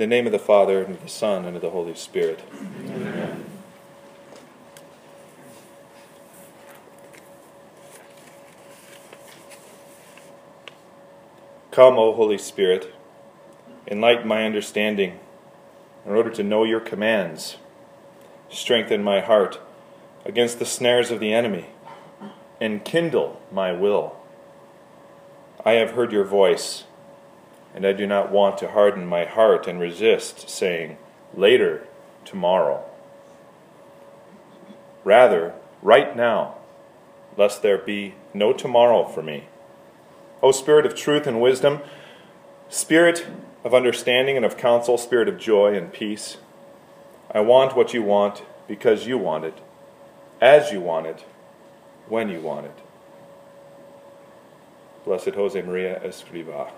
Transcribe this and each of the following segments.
the name of the Father, and of the Son, and of the Holy Spirit. Amen. Come, O Holy Spirit, enlighten my understanding in order to know your commands. Strengthen my heart against the snares of the enemy, and kindle my will. I have heard your voice, and I do not want to harden my heart and resist, saying, Later, tomorrow. Rather, right now, lest there be no tomorrow for me. O Spirit of truth and wisdom, Spirit of understanding and of counsel, Spirit of joy and peace, I want what you want because you want it, as you want it, when you want it. Blessed Jose Maria Escriva.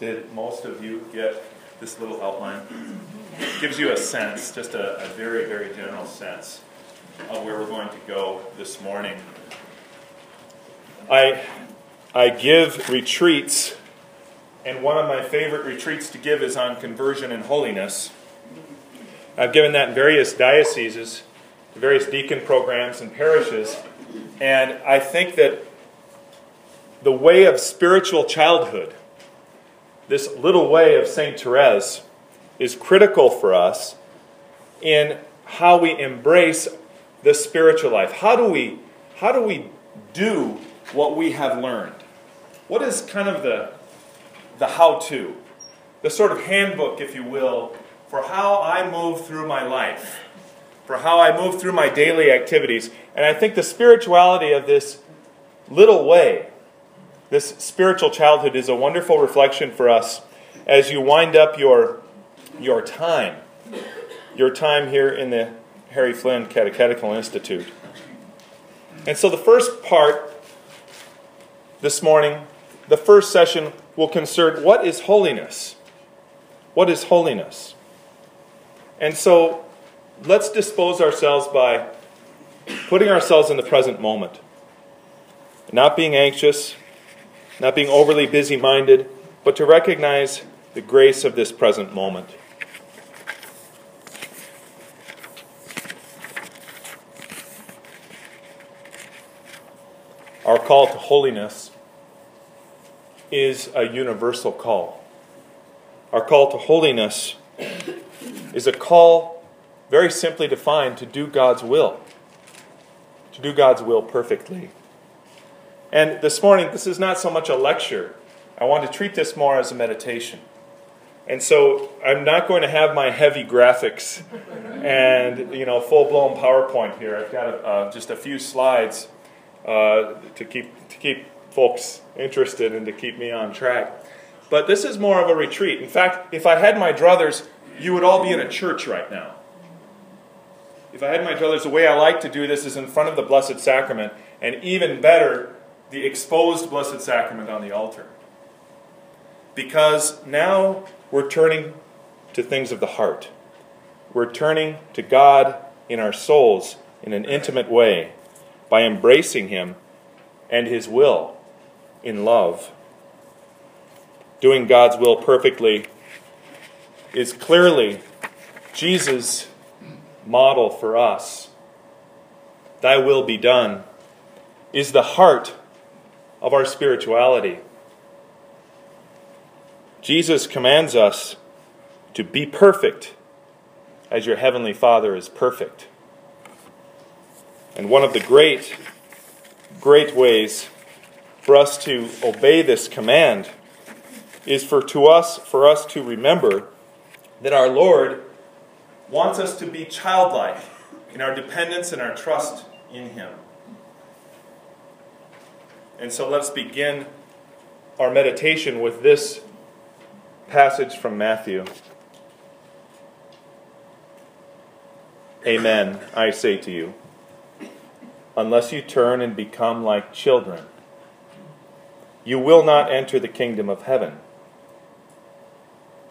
Did most of you get this little outline? It gives you a sense, just a, a very, very general sense of where we're going to go this morning. I, I give retreats, and one of my favorite retreats to give is on conversion and holiness. I've given that in various dioceses, various deacon programs and parishes, and I think that the way of spiritual childhood, this little way of St. Therese, is critical for us in how we embrace the spiritual life. How do we how do we do what we have learned? What is kind of the the how-to? The sort of handbook, if you will, for how I move through my life, for how I move through my daily activities. And I think the spirituality of this little way, this spiritual childhood is a wonderful reflection for us as you wind up your your time. Your time here in the Harry Flynn Catechetical Institute. And so the first part this morning, the first session will concern what is holiness? What is holiness? And so let's dispose ourselves by putting ourselves in the present moment. Not being anxious, not being overly busy minded, but to recognize the grace of this present moment. Our call to holiness is a universal call. Our call to holiness is a call, very simply defined, to do God's will. To do God's will perfectly. And this morning, this is not so much a lecture. I want to treat this more as a meditation. And so I'm not going to have my heavy graphics and you know full blown PowerPoint here. I've got a, uh, just a few slides uh, to keep to keep folks interested and to keep me on track. But this is more of a retreat. In fact, if I had my druthers, you would all be in a church right now. If I had my druthers, the way I like to do this is in front of the Blessed Sacrament, and even better, the exposed Blessed Sacrament on the altar. Because now we're turning to things of the heart. We're turning to God in our souls in an intimate way by embracing Him and His will in love. Doing God's will perfectly is clearly Jesus' model for us. Thy will be done is the heart of our spirituality. Jesus commands us to be perfect as your heavenly Father is perfect. And one of the great, great ways for us to obey this command is for to us for us to remember that our Lord wants us to be childlike in our dependence and our trust in Him. And so let's begin our meditation with this passage from Matthew. Amen, I say to you unless you turn and become like children. You will not enter the kingdom of heaven.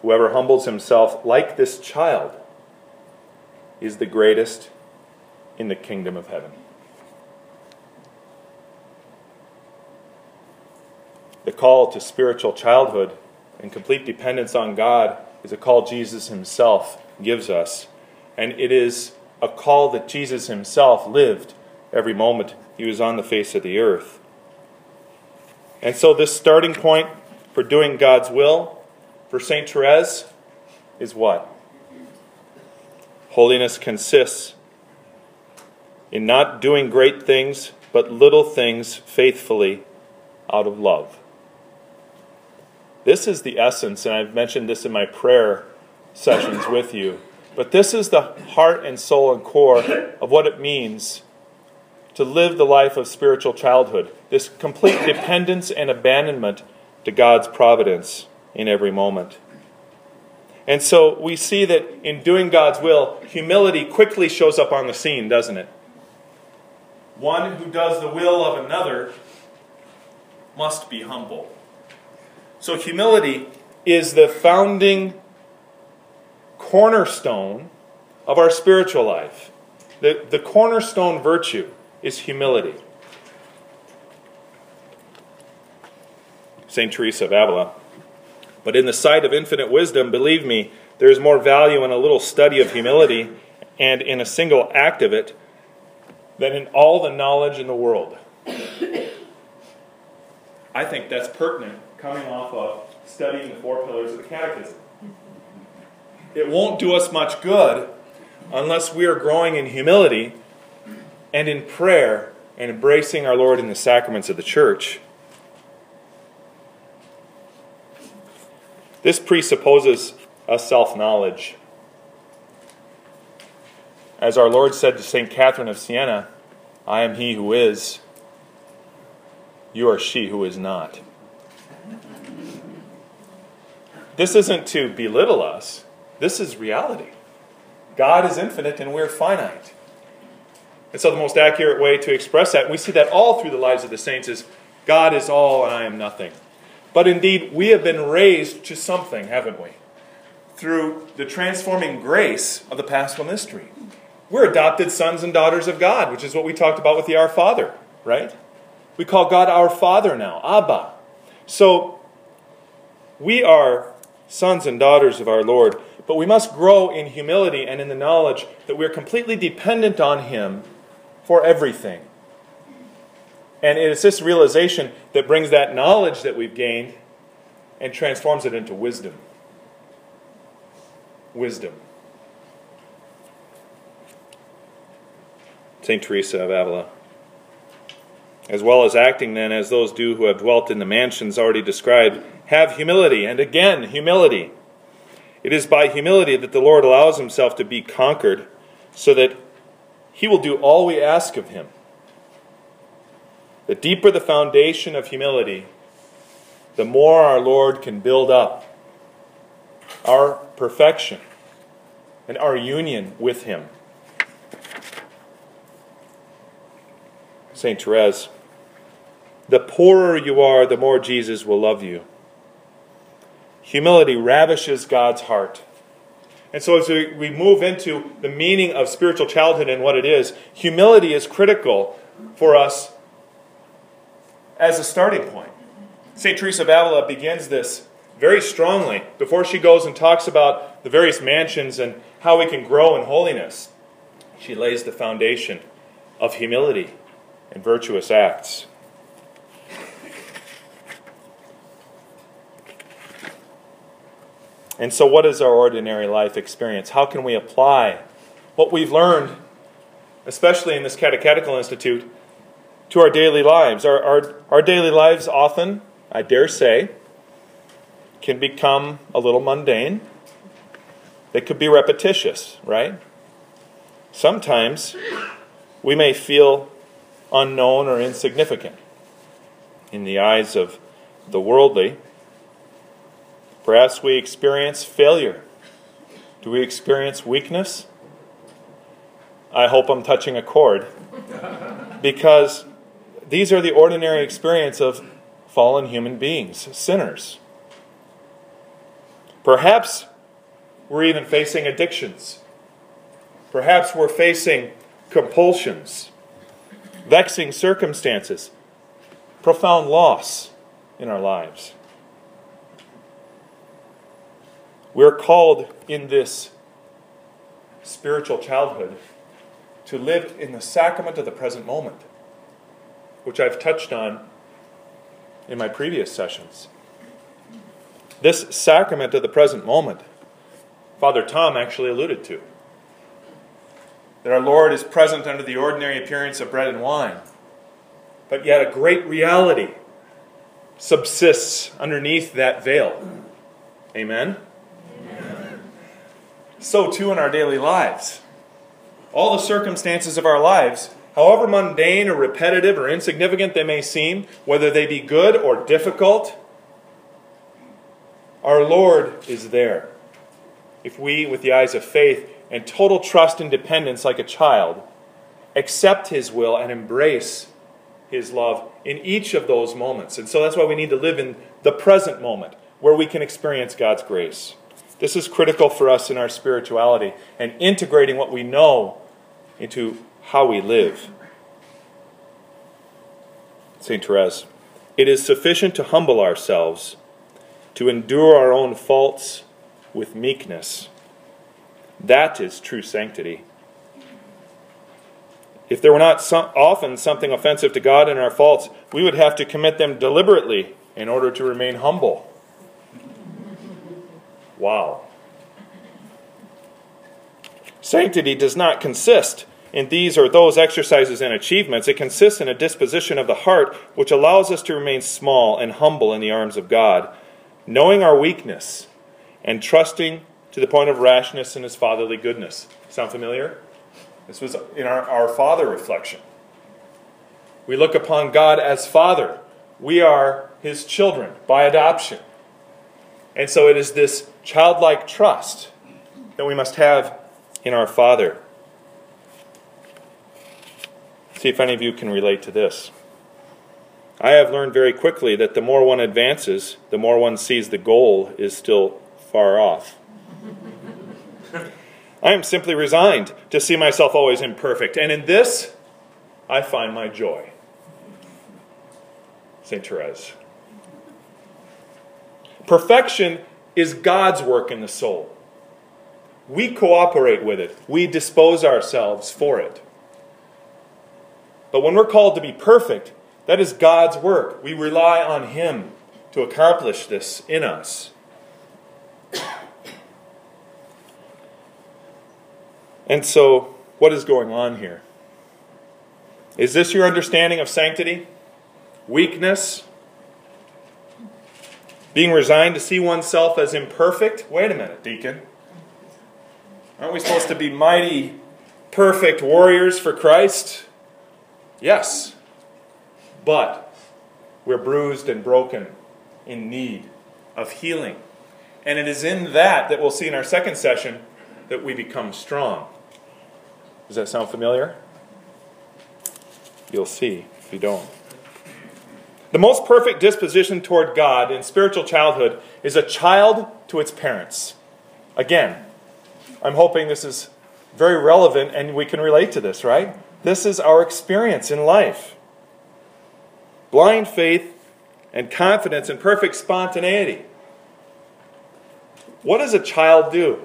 Whoever humbles himself like this child is the greatest in the kingdom of heaven. The call to spiritual childhood and complete dependence on God is a call Jesus himself gives us. And it is a call that Jesus himself lived every moment he was on the face of the earth. And so, this starting point for doing God's will for St. Therese is what? Holiness consists in not doing great things, but little things faithfully out of love. This is the essence, and I've mentioned this in my prayer sessions with you, but this is the heart and soul and core of what it means to live the life of spiritual childhood this complete dependence and abandonment to God's providence in every moment. And so we see that in doing God's will, humility quickly shows up on the scene, doesn't it? One who does the will of another must be humble. So humility is the founding cornerstone of our spiritual life. The, the cornerstone virtue is humility. St. Teresa of Avila. But in the sight of infinite wisdom, believe me, there is more value in a little study of humility and in a single act of it than in all the knowledge in the world. I think that's pertinent coming off of studying the four pillars of the Catechism. It won't do us much good unless we are growing in humility and in prayer and embracing our Lord in the sacraments of the church. This presupposes a self knowledge. As our Lord said to St. Catherine of Siena, I am he who is, you are she who is not. This isn't to belittle us, this is reality. God is infinite and we're finite. And so, the most accurate way to express that, we see that all through the lives of the saints, is God is all and I am nothing. But indeed, we have been raised to something, haven't we? Through the transforming grace of the paschal mystery. We're adopted sons and daughters of God, which is what we talked about with the Our Father, right? We call God our Father now, Abba. So, we are sons and daughters of our Lord, but we must grow in humility and in the knowledge that we're completely dependent on Him for everything. And it's this realization that brings that knowledge that we've gained and transforms it into wisdom. Wisdom. St. Teresa of Avila. As well as acting, then, as those do who have dwelt in the mansions already described, have humility, and again, humility. It is by humility that the Lord allows himself to be conquered, so that he will do all we ask of him. The deeper the foundation of humility, the more our Lord can build up our perfection and our union with Him. St. Therese, the poorer you are, the more Jesus will love you. Humility ravishes God's heart. And so, as we move into the meaning of spiritual childhood and what it is, humility is critical for us as a starting point. St. Teresa of Avila begins this very strongly before she goes and talks about the various mansions and how we can grow in holiness. She lays the foundation of humility and virtuous acts. And so, what is our ordinary life experience? How can we apply what we've learned, especially in this catechetical institute, to our daily lives. Our, our, our daily lives often, I dare say, can become a little mundane. They could be repetitious, right? Sometimes we may feel unknown or insignificant in the eyes of the worldly. Perhaps we experience failure. Do we experience weakness? I hope I'm touching a chord. Because these are the ordinary experience of fallen human beings, sinners. Perhaps we're even facing addictions. Perhaps we're facing compulsions, vexing circumstances, profound loss in our lives. We're called in this spiritual childhood to live in the sacrament of the present moment, which I've touched on in my previous sessions. This sacrament of the present moment, Father Tom actually alluded to. That our Lord is present under the ordinary appearance of bread and wine, but yet a great reality subsists underneath that veil. Amen? Amen? So, too, in our daily lives. All the circumstances of our lives, however mundane or repetitive or insignificant they may seem, whether they be good or difficult, our Lord is there. If we, with the eyes of faith and total trust and dependence like a child, accept His will and embrace His love in each of those moments. And so that's why we need to live in the present moment where we can experience God's grace. This is critical for us in our spirituality and integrating what we know into how we live. St. Therese, it is sufficient to humble ourselves, to endure our own faults with meekness. That is true sanctity. If there were not some, often something offensive to God in our faults, we would have to commit them deliberately in order to remain humble. Wow. Sanctity does not consist in these or those exercises and achievements. It consists in a disposition of the heart which allows us to remain small and humble in the arms of God, knowing our weakness and trusting to the point of rashness in His fatherly goodness. Sound familiar? This was in our, our Father reflection. We look upon God as Father. We are His children by adoption. And so it is this childlike trust that we must have in our Father. See if any of you can relate to this. I have learned very quickly that the more one advances, the more one sees the goal is still far off. I am simply resigned to see myself always imperfect, and in this, I find my joy. St. Therese. Perfection is God's work in the soul. We cooperate with it, we dispose ourselves for it. But when we're called to be perfect, that is God's work. We rely on Him to accomplish this in us. And so, what is going on here? Is this your understanding of sanctity? Weakness? Being resigned to see oneself as imperfect? Wait a minute, deacon. Aren't we supposed to be mighty, perfect warriors for Christ? Yes. But we're bruised and broken in need of healing. And it is in that that we'll see in our second session that we become strong. Does that sound familiar? You'll see if you don't. The most perfect disposition toward God in spiritual childhood is a child to its parents. Again, I'm hoping this is very relevant and we can relate to this, right? This is our experience in life. Blind faith and confidence and perfect spontaneity. What does a child do?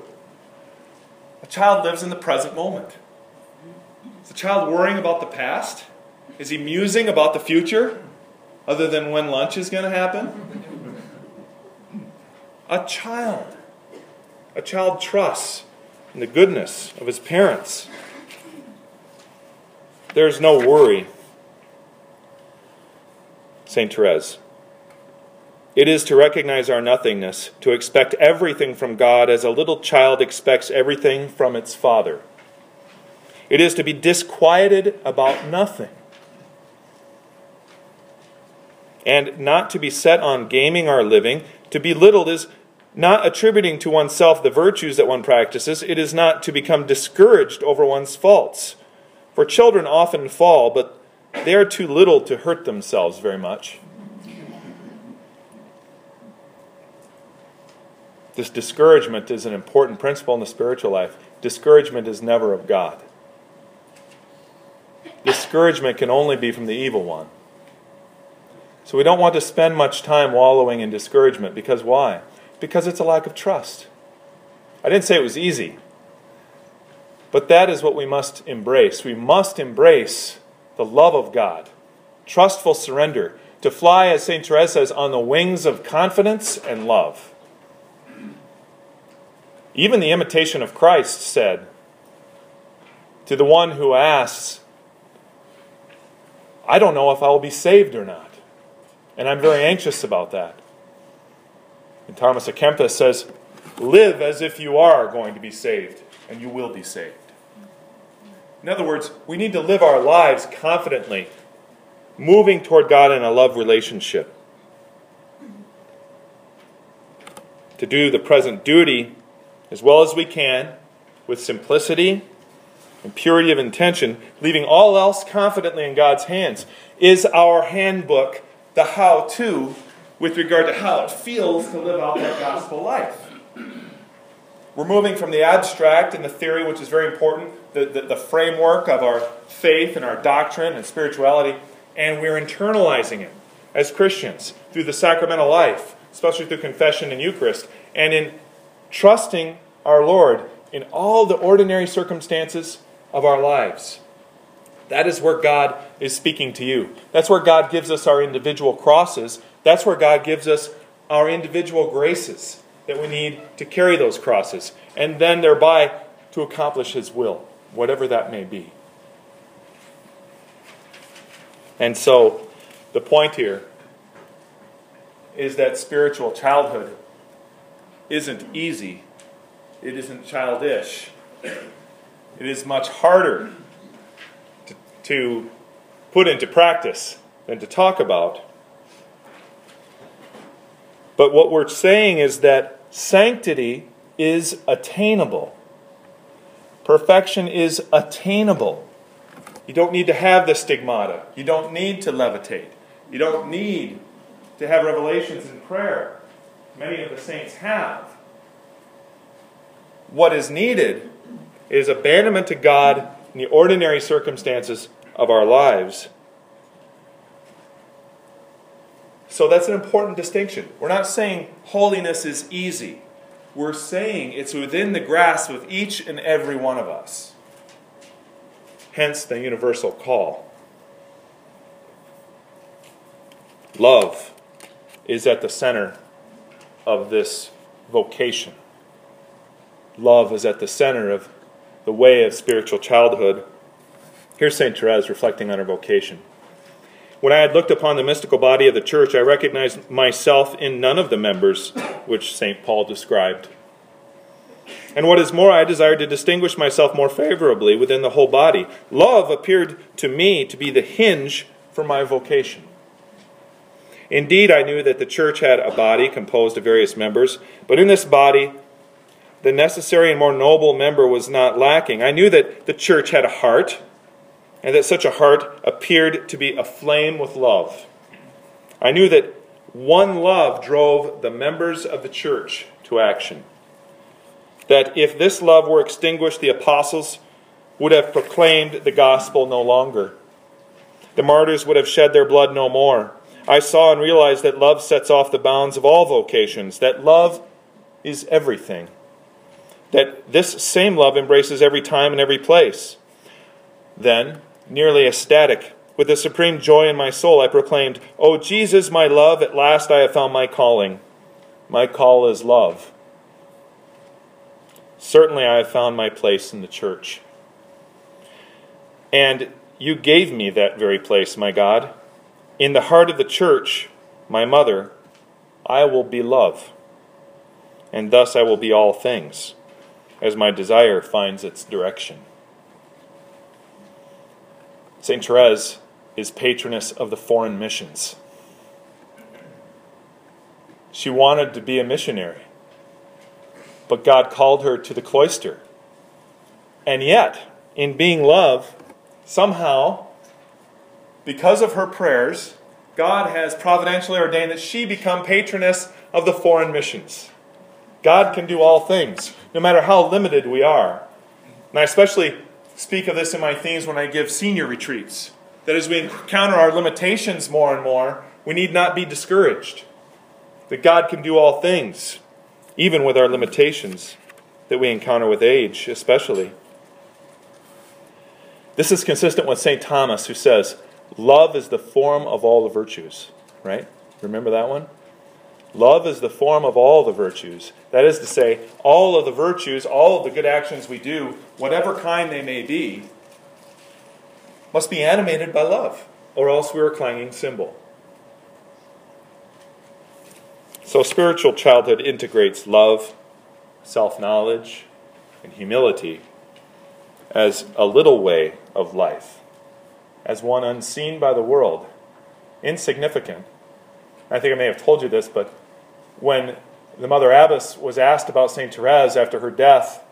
A child lives in the present moment. Is the child worrying about the past? Is he musing about the future, other than when lunch is going to happen? A child. A child trusts in the goodness of his parents. There's no worry. St. Therese. It is to recognize our nothingness, to expect everything from God as a little child expects everything from its father. It is to be disquieted about nothing. And not to be set on gaming our living. To be belittled is not attributing to oneself the virtues that one practices. It is not to become discouraged over one's faults. For children often fall, but they are too little to hurt themselves very much. This discouragement is an important principle in the spiritual life. Discouragement is never of God. Discouragement can only be from the evil one. So we don't want to spend much time wallowing in discouragement. Because why? Because it's a lack of trust. I didn't say it was easy. But that is what we must embrace. We must embrace the love of God, trustful surrender, to fly, as St. Therese says, on the wings of confidence and love. Even the imitation of Christ said to the one who asks, I don't know if I will be saved or not. And I'm very anxious about that. And Thomas à Kempis says, Live as if you are going to be saved, and you will be saved. In other words, we need to live our lives confidently, moving toward God in a love relationship. To do the present duty as well as we can with simplicity and purity of intention, leaving all else confidently in God's hands, is our handbook, the how to, with regard to how it feels to live out that gospel life. We're moving from the abstract and the theory, which is very important, the, the, the, framework of our faith and our doctrine and spirituality, and we're internalizing it as Christians through the sacramental life, especially through confession and Eucharist, and in trusting our Lord in all the ordinary circumstances of our lives. That is where God is speaking to you. That's where God gives us our individual crosses. That's where God gives us our individual graces that we need to carry those crosses, and then thereby to accomplish His will, whatever that may be. And so, the point here is that spiritual childhood isn't easy, it isn't childish. It is much harder to, to put into practice than to talk about. But what we're saying is that Sanctity is attainable. Perfection is attainable. You don't need to have the stigmata. You don't need to levitate. You don't need to have revelations in prayer. Many of the saints have. What is needed is abandonment to God in the ordinary circumstances of our lives So that's an important distinction. We're not saying holiness is easy. We're saying it's within the grasp of each and every one of us. Hence the universal call. Love is at the center of this vocation. Love is at the center of the way of spiritual childhood. Here's St. Therese reflecting on her vocation. When I had looked upon the mystical body of the church, I recognized myself in none of the members which St. Paul described. And what is more, I desired to distinguish myself more favorably within the whole body. Love appeared to me to be the hinge for my vocation. Indeed, I knew that the church had a body composed of various members, but in this body, the necessary and more noble member was not lacking. I knew that the church had a heart and that such a heart appeared to be aflame with love. I knew that one love drove the members of the church to action. That if this love were extinguished, the apostles would have proclaimed the gospel no longer. The martyrs would have shed their blood no more. I saw and realized that love sets off the bounds of all vocations, that love is everything, that this same love embraces every time and every place. Then, nearly ecstatic. With a supreme joy in my soul, I proclaimed, O Jesus, my love, at last I have found my calling. My call is love. Certainly, I have found my place in the church. And you gave me that very place, my God. In the heart of the church, my mother, I will be love. And thus I will be all things, as my desire finds its direction. St. Therese is patroness of the foreign missions. She wanted to be a missionary, but God called her to the cloister. And yet, in being love, somehow, because of her prayers, God has providentially ordained that she become patroness of the foreign missions. God can do all things, no matter how limited we are. And I especially speak of this in my themes when I give senior retreats. that as we encounter our limitations more and more, we need not be discouraged. That God can do all things, even with our limitations that we encounter with age, especially. This is consistent with St. Thomas, who says, Love is the form of all the virtues, right? Remember that one? Love is the form of all the virtues. That is to say, all of the virtues, all of the good actions we do, whatever kind they may be, must be animated by love, or else we're a clanging cymbal. So, spiritual childhood integrates love, self knowledge, and humility as a little way of life, as one unseen by the world, insignificant. I think I may have told you this, but when the Mother Abbess was asked about St. Therese after her death,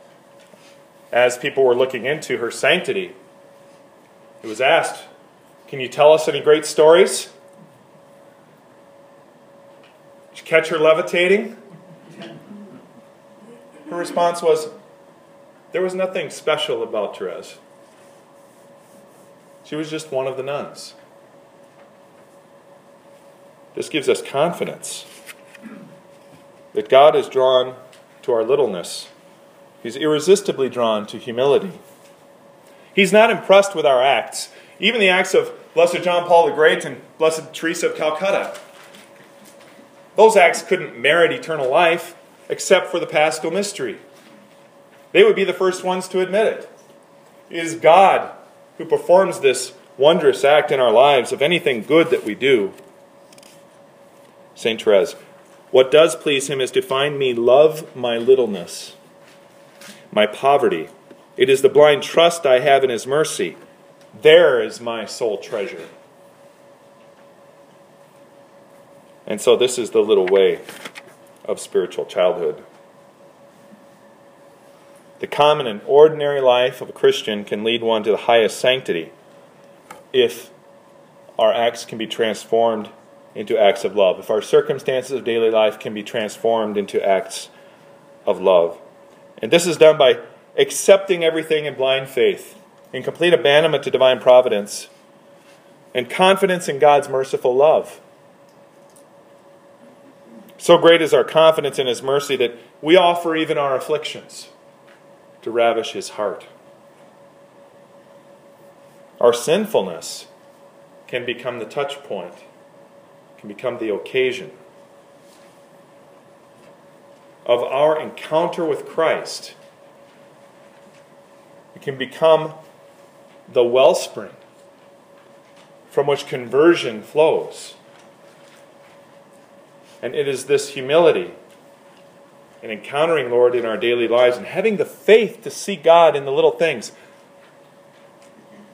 as people were looking into her sanctity, it was asked, Can you tell us any great stories? Did you catch her levitating? Her response was, There was nothing special about Therese. She was just one of the nuns. This gives us confidence that God is drawn to our littleness. He's irresistibly drawn to humility. He's not impressed with our acts, even the acts of Blessed John Paul the Great and Blessed Teresa of Calcutta. Those acts couldn't merit eternal life except for the paschal mystery. They would be the first ones to admit it. It is God who performs this wondrous act in our lives of anything good that we do. St. Therese, what does please him is to find me love my littleness, my poverty. It is the blind trust I have in his mercy. There is my sole treasure. And so, this is the little way of spiritual childhood. The common and ordinary life of a Christian can lead one to the highest sanctity if our acts can be transformed into acts of love, if our circumstances of daily life can be transformed into acts of love. And this is done by accepting everything in blind faith, in complete abandonment to divine providence, and confidence in God's merciful love. So great is our confidence in His mercy that we offer even our afflictions to ravish His heart. Our sinfulness can become the touch point can become the occasion of our encounter with Christ. It can become the wellspring from which conversion flows. And it is this humility and encountering Lord in our daily lives and having the faith to see God in the little things.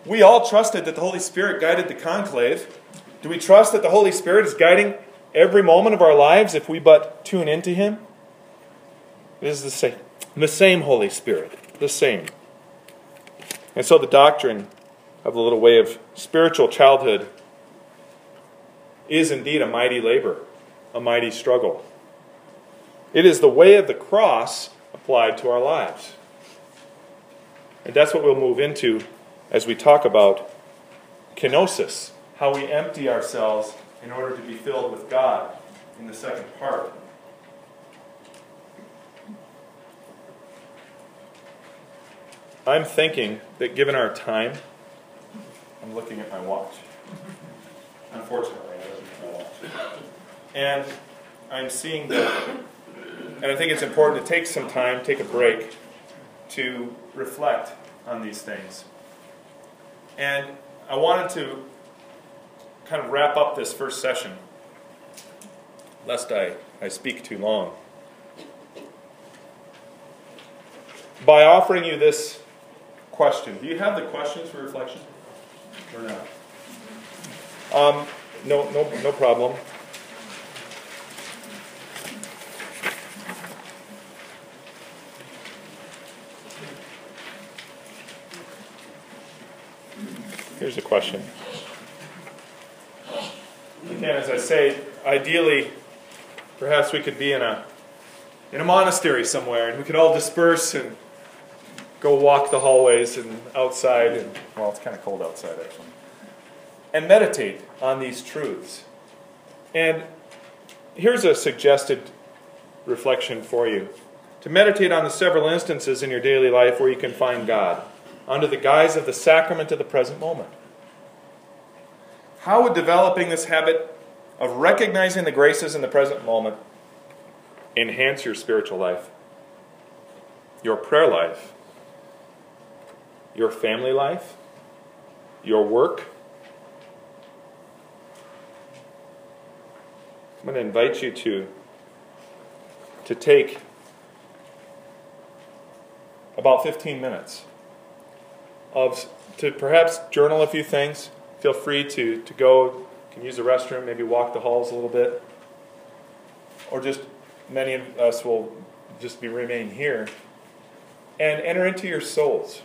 We all trusted that the Holy Spirit guided the conclave do we trust that the Holy Spirit is guiding every moment of our lives if we but tune into Him? It is the same. The same Holy Spirit. The same. And so the doctrine of the little way of spiritual childhood is indeed a mighty labor, a mighty struggle. It is the way of the cross applied to our lives. And that's what we'll move into as we talk about kenosis, how we empty ourselves in order to be filled with God in the second part. I'm thinking that given our time, I'm looking at my watch. Unfortunately, I at my watch. And I'm seeing that, and I think it's important to take some time, take a break, to reflect on these things. And I wanted to kind of wrap up this first session, lest I, I speak too long, by offering you this question. Do you have the questions for reflection or not? Um, no, no, no problem. Here's a question again, as I say, ideally, perhaps we could be in a in a monastery somewhere, and we could all disperse and go walk the hallways and outside. And well, it's kind of cold outside actually. and meditate on these truths. And here's a suggested reflection for you to meditate on the several instances in your daily life where you can find God under the guise of the sacrament of the present moment. How would developing this habit of recognizing the graces in the present moment enhance your spiritual life, your prayer life, your family life, your work? I'm going to invite you to, to take about 15 minutes of to perhaps journal a few things. Feel free to, to go, can use the restroom, maybe walk the halls a little bit. Or just many of us will just be remain here. And enter into your souls.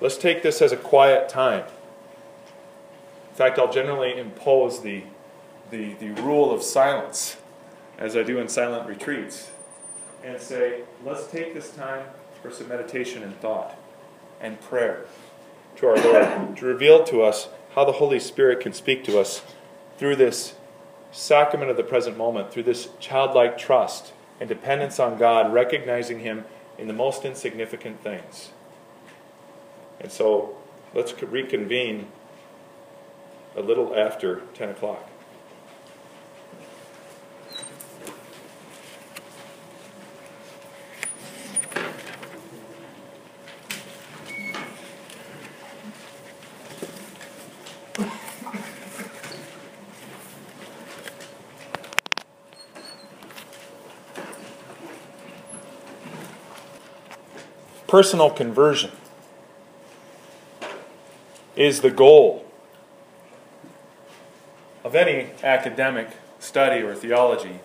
Let's take this as a quiet time. In fact, I'll generally impose the, the, the rule of silence, as I do in silent retreats, and say, let's take this time for some meditation and thought and prayer to our Lord to reveal to us how the Holy Spirit can speak to us through this sacrament of the present moment, through this childlike trust and dependence on God, recognizing Him in the most insignificant things. And so let's reconvene a little after 10 o'clock. Personal conversion is the goal of any academic study or theology.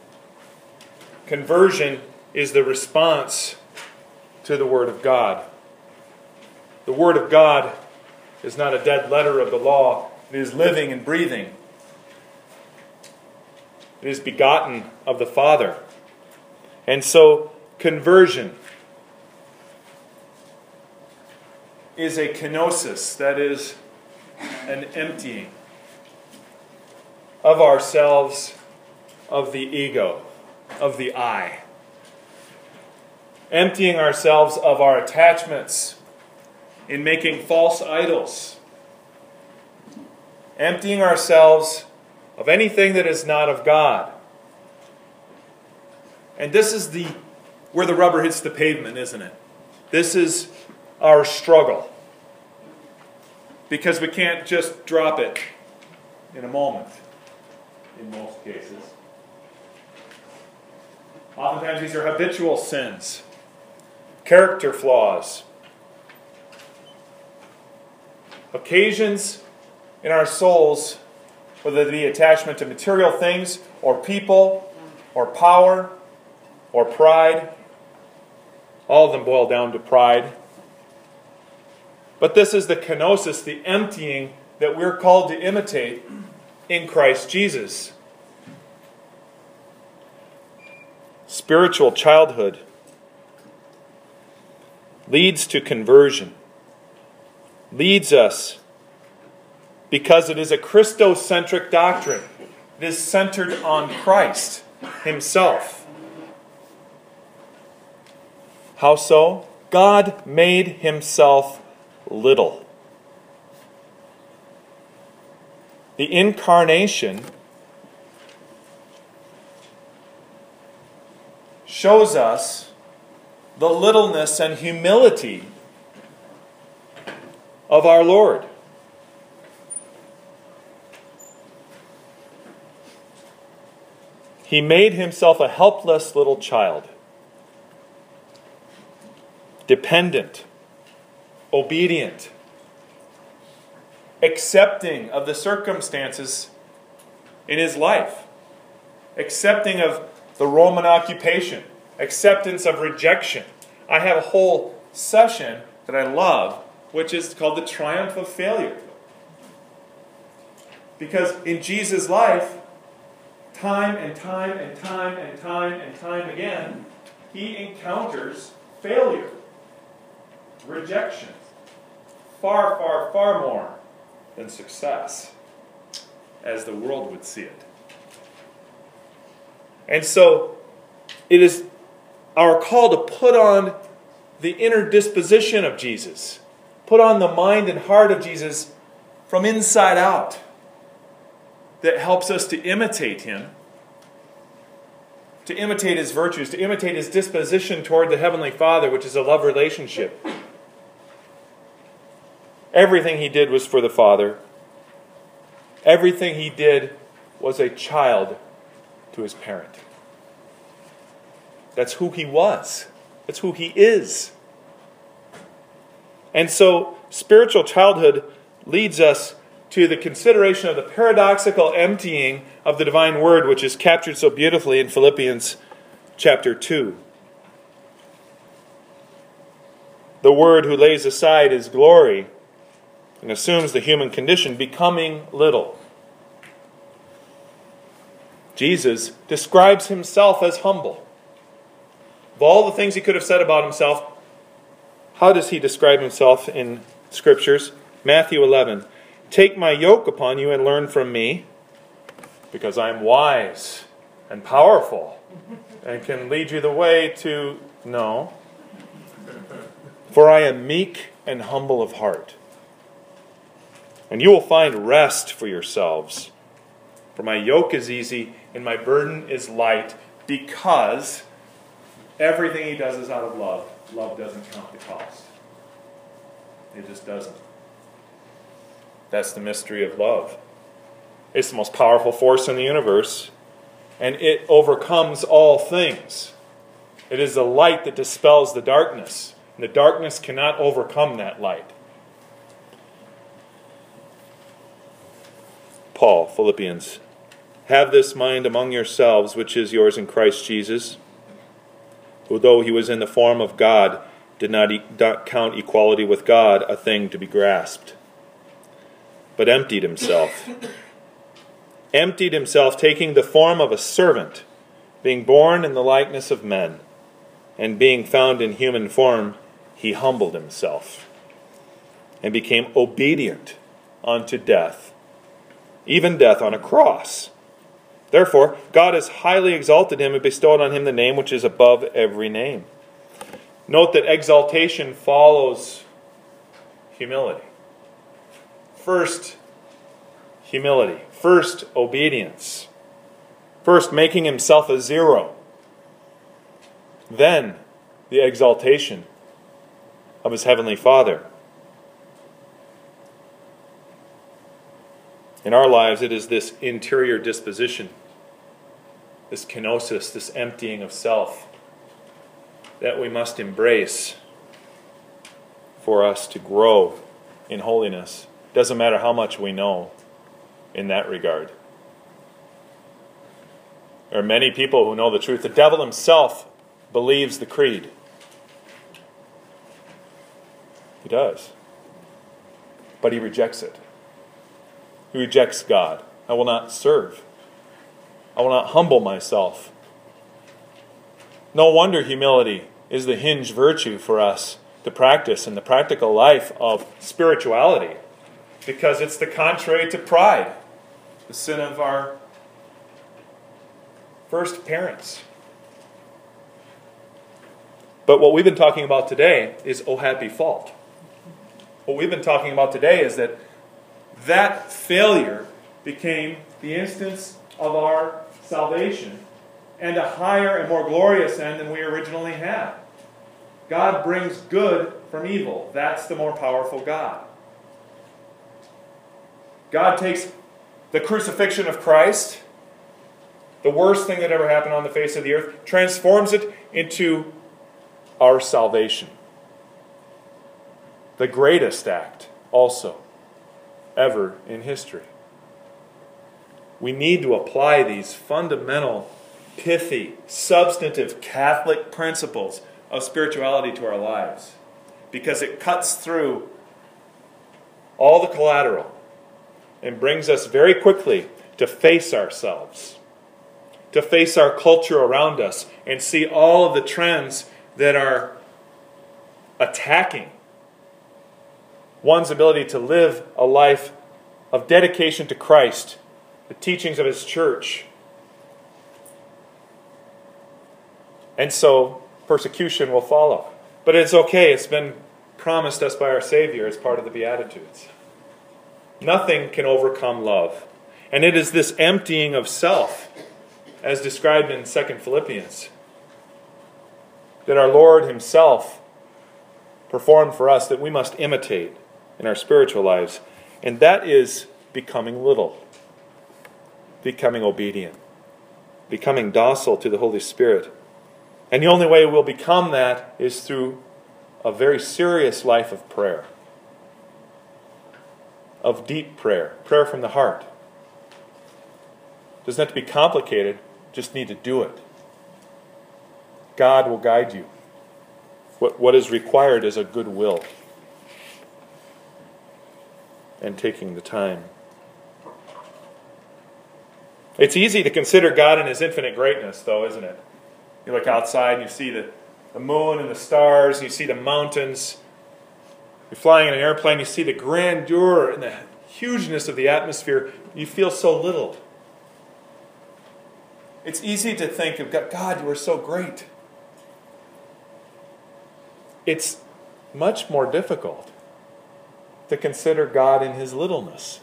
Conversion is the response to the Word of God. The Word of God is not a dead letter of the law, it is living and breathing. It is begotten of the Father. And so, conversion is a kenosis, that is, an emptying of ourselves, of the ego, of the I. Emptying ourselves of our attachments in making false idols. Emptying ourselves of anything that is not of God. And this is the where the rubber hits the pavement, isn't it? This is our struggle. Because we can't just drop it in a moment, in most cases. Oftentimes, these are habitual sins, character flaws, occasions in our souls, whether it be attachment to material things, or people, or power, or pride. All of them boil down to pride. But this is the kenosis, the emptying that we're called to imitate in Christ Jesus. Spiritual childhood leads to conversion, leads us because it is a Christocentric doctrine. It is centered on Christ Himself. How so? God made Himself little. The incarnation shows us the littleness and humility of our Lord. He made himself a helpless little child, dependent obedient, accepting of the circumstances in his life, accepting of the Roman occupation, acceptance of rejection. I have a whole session that I love, which is called the triumph of failure. Because in Jesus' life, time and time and time and time and time again, he encounters failure, rejection far, far, far more than success. as the world would see it. And so it is our call to put on the inner disposition of Jesus, put on the mind and heart of Jesus from inside out that helps us to imitate him, to imitate his virtues, to imitate his disposition toward the Heavenly Father, which is a love relationship. Everything he did was for the Father. Everything he did was a child to his parent. That's who he was. That's who he is. And so, spiritual childhood leads us to the consideration of the paradoxical emptying of the divine word, which is captured so beautifully in Philippians chapter 2. The word who lays aside his glory and assumes the human condition, becoming little. Jesus describes himself as humble. Of all the things he could have said about himself, how does he describe himself in scriptures? Matthew 11. Take my yoke upon you and learn from me, because I am wise and powerful and can lead you the way to no. For I am meek and humble of heart and you will find rest for yourselves. For my yoke is easy and my burden is light, because everything he does is out of love. Love doesn't count the cost, it just doesn't. That's the mystery of love. It's the most powerful force in the universe, and it overcomes all things. It is the light that dispels the darkness, and the darkness cannot overcome that light. Paul, Philippians. Have this mind among yourselves, which is yours in Christ Jesus, who, though he was in the form of God, did not, e- not count equality with God a thing to be grasped, but emptied himself. emptied himself, taking the form of a servant, being born in the likeness of men, and being found in human form, he humbled himself and became obedient unto death even death on a cross. Therefore, God has highly exalted him and bestowed on him the name which is above every name. Note that exaltation follows humility. First, humility. First, obedience. First, making himself a zero. Then, the exaltation of his heavenly Father. In our lives, it is this interior disposition, this kenosis, this emptying of self, that we must embrace for us to grow in holiness. Doesn't matter how much we know in that regard. There are many people who know the truth. The devil himself believes the creed. He does. But he rejects it. He rejects God. I will not serve. I will not humble myself. No wonder humility is the hinge virtue for us to practice in the practical life of spirituality, because it's the contrary to pride, the sin of our first parents. But what we've been talking about today is oh happy fault. What we've been talking about today is that that failure became the instance of our salvation and a higher and more glorious end than we originally had. God brings good from evil. That's the more powerful God. God takes the crucifixion of Christ, the worst thing that ever happened on the face of the earth, transforms it into our salvation. The greatest act, also ever in history. We need to apply these fundamental, pithy, substantive Catholic principles of spirituality to our lives because it cuts through all the collateral and brings us very quickly to face ourselves, to face our culture around us, and see all of the trends that are attacking one's ability to live a life of dedication to Christ the teachings of his church. And so persecution will follow. But it's okay, it's been promised us by our Savior as part of the Beatitudes. Nothing can overcome love. And it is this emptying of self, as described in 2 Philippians, that our Lord Himself performed for us that we must imitate in our spiritual lives. And that is becoming little, becoming obedient, becoming docile to the Holy Spirit. And the only way we'll become that is through a very serious life of prayer, of deep prayer, prayer from the heart. Doesn't have to be complicated, just need to do it. God will guide you. What, what is required is a good will and taking the time. It's easy to consider God in his infinite greatness, though, isn't it? You look outside and you see the, the moon and the stars, and you see the mountains. You're flying in an airplane, you see the grandeur and the hugeness of the atmosphere. You feel so little. It's easy to think of God, God, you are so great. It's much more difficult to consider God in his littleness,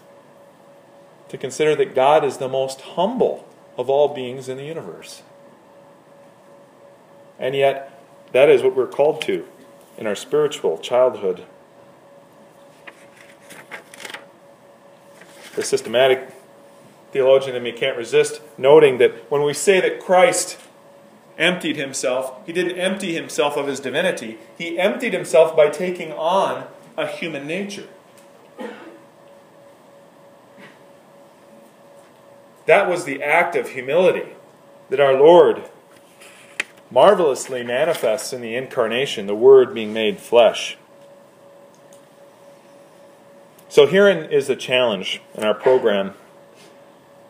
to consider that God is the most humble of all beings in the universe. And yet, that is what we're called to in our spiritual childhood. The systematic theologian in me can't resist noting that when we say that Christ emptied himself, he didn't empty himself of his divinity, he emptied himself by taking on a human nature. That was the act of humility that our Lord marvelously manifests in the incarnation, the Word being made flesh. So, herein is the challenge in our program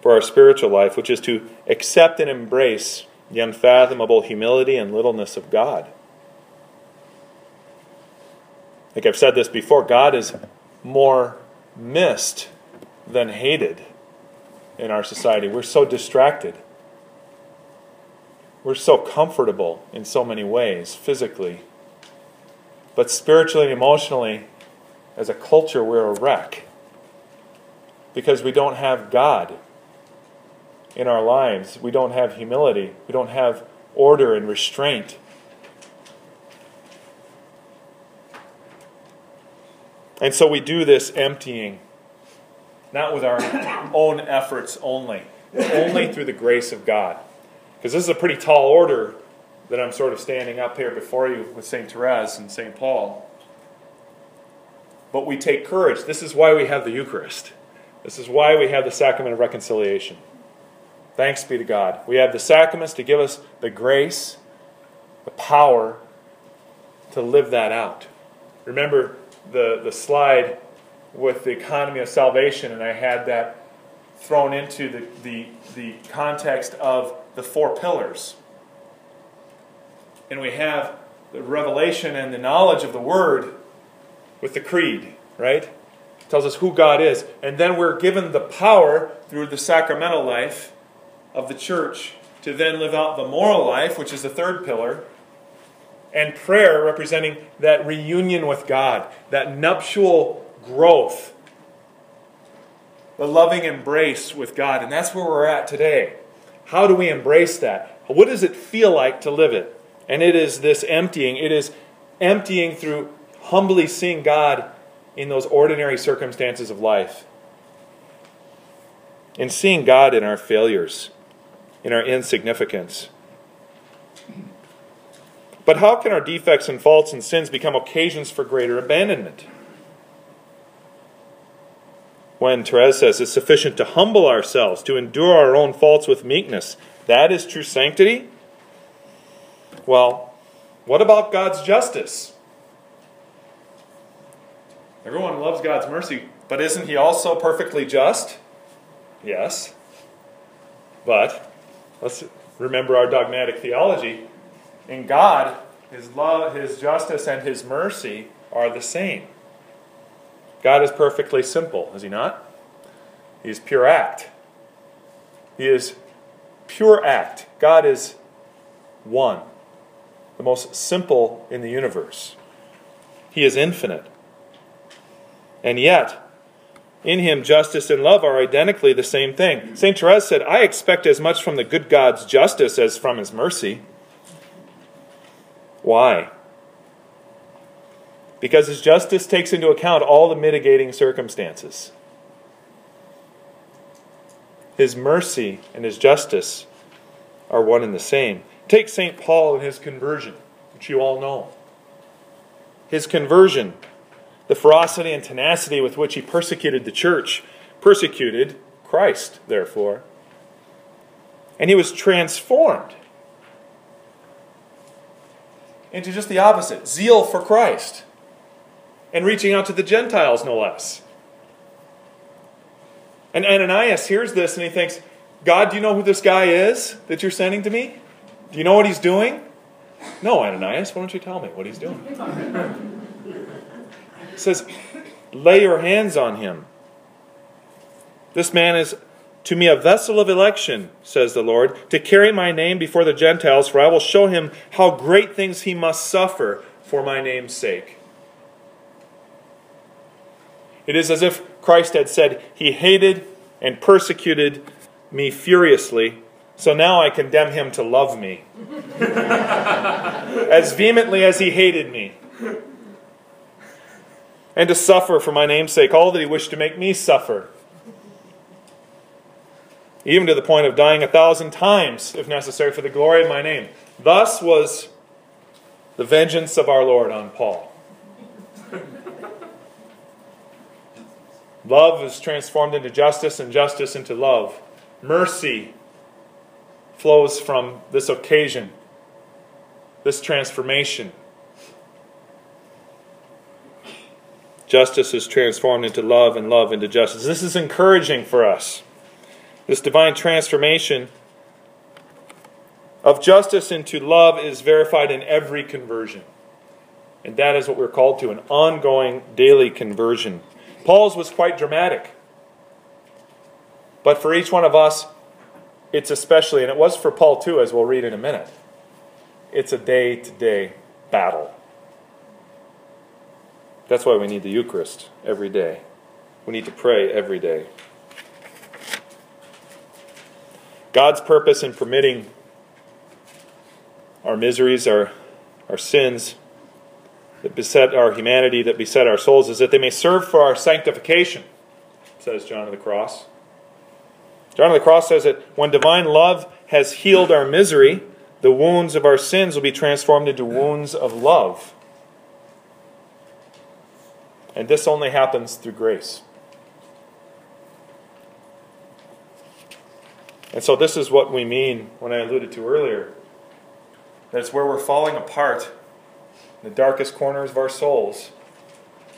for our spiritual life, which is to accept and embrace the unfathomable humility and littleness of God. Like I've said this before, God is more missed than hated in our society. We're so distracted. We're so comfortable in so many ways, physically. But spiritually and emotionally, as a culture, we're a wreck. Because we don't have God in our lives. We don't have humility. We don't have order and restraint. And so we do this emptying, not with our own efforts only, only through the grace of God. Because this is a pretty tall order that I'm sort of standing up here before you with St. Therese and St. Paul. But we take courage. This is why we have the Eucharist. This is why we have the sacrament of reconciliation. Thanks be to God. We have the sacraments to give us the grace, the power to live that out. Remember the, the slide with the economy of salvation, and I had that thrown into the, the, the context of the four pillars. And we have the revelation and the knowledge of the Word with the creed, right? It tells us who God is. And then we're given the power through the sacramental life of the church to then live out the moral life, which is the third pillar, and prayer representing that reunion with God, that nuptial growth, the loving embrace with God. And that's where we're at today. How do we embrace that? What does it feel like to live it? And it is this emptying. It is emptying through humbly seeing God in those ordinary circumstances of life. In seeing God in our failures in our insignificance. But how can our defects and faults and sins become occasions for greater abandonment? When Therese says it's sufficient to humble ourselves, to endure our own faults with meekness, that is true sanctity? Well, what about God's justice? Everyone loves God's mercy, but isn't He also perfectly just? Yes. But Let's remember our dogmatic theology. In God, His love, His justice, and His mercy are the same. God is perfectly simple, is He not? He is pure act. He is pure act. God is one, the most simple in the universe. He is infinite. And yet, in him, justice and love are identically the same thing. St. Therese said, I expect as much from the good God's justice as from his mercy. Why? Because his justice takes into account all the mitigating circumstances. His mercy and his justice are one and the same. Take St. Paul and his conversion, which you all know. His conversion the ferocity and tenacity with which he persecuted the church, persecuted Christ, therefore. And he was transformed into just the opposite zeal for Christ and reaching out to the Gentiles, no less. And Ananias hears this and he thinks, God, do you know who this guy is that you're sending to me? Do you know what he's doing? No, Ananias, why don't you tell me what he's doing? says, Lay your hands on him. This man is to me a vessel of election, says the Lord, to carry my name before the Gentiles, for I will show him how great things he must suffer for my name's sake. It is as if Christ had said, He hated and persecuted me furiously, so now I condemn him to love me. as vehemently as he hated me and to suffer for my name's sake, all that he wished to make me suffer. Even to the point of dying a thousand times, if necessary, for the glory of my name. Thus was the vengeance of our Lord on Paul. Love is transformed into justice, and justice into love. Mercy flows from this occasion, this transformation. Justice is transformed into love, and love into justice. This is encouraging for us. This divine transformation of justice into love is verified in every conversion. And that is what we're called to an ongoing daily conversion. Paul's was quite dramatic. But for each one of us, it's especially, and it was for Paul too, as we'll read in a minute, it's a day to day battle. That's why we need the Eucharist every day. We need to pray every day. God's purpose in permitting our miseries, our, our sins that beset our humanity, that beset our souls, is that they may serve for our sanctification, says John of the Cross. John of the Cross says that when divine love has healed our misery, the wounds of our sins will be transformed into wounds of love. And this only happens through grace. And so, this is what we mean when I alluded to earlier that it's where we're falling apart the darkest corners of our souls.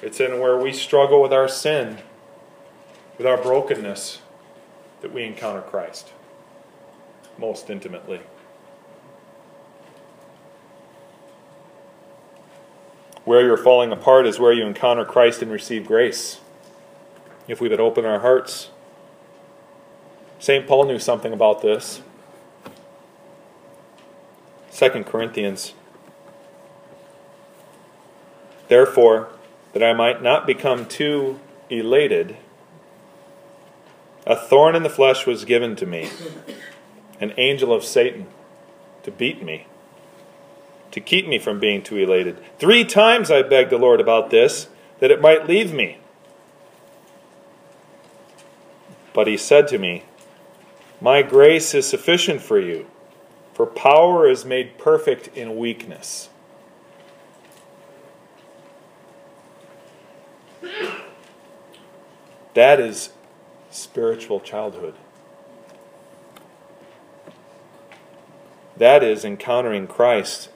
It's in where we struggle with our sin, with our brokenness, that we encounter Christ most intimately. Where you're falling apart is where you encounter Christ and receive grace. If we would open our hearts. St. Paul knew something about this. 2 Corinthians. Therefore, that I might not become too elated, a thorn in the flesh was given to me, an angel of Satan, to beat me to keep me from being too elated. Three times I begged the Lord about this, that it might leave me. But he said to me, My grace is sufficient for you, for power is made perfect in weakness. That is spiritual childhood. That is encountering Christ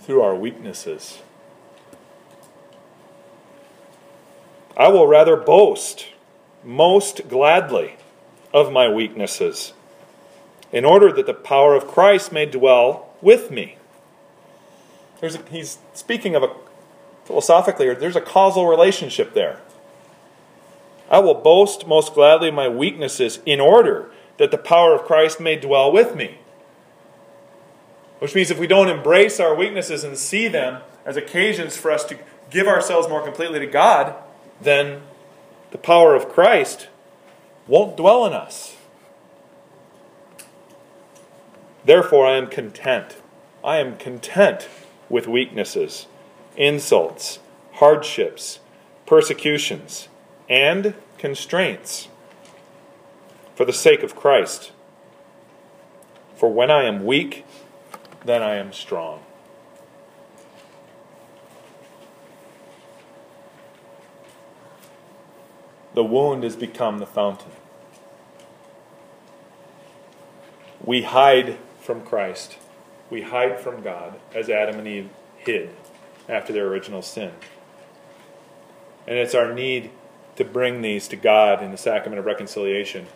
through our weaknesses. I will rather boast most gladly of my weaknesses, in order that the power of Christ may dwell with me. A, he's speaking of a philosophically, there's a causal relationship there. I will boast most gladly my weaknesses in order that the power of Christ may dwell with me. Which means if we don't embrace our weaknesses and see them as occasions for us to give ourselves more completely to God, then the power of Christ won't dwell in us. Therefore, I am content. I am content with weaknesses, insults, hardships, persecutions, and constraints for the sake of Christ. For when I am weak, then I am strong. The wound has become the fountain. We hide from Christ. We hide from God as Adam and Eve hid after their original sin. And it's our need to bring these to God in the sacrament of reconciliation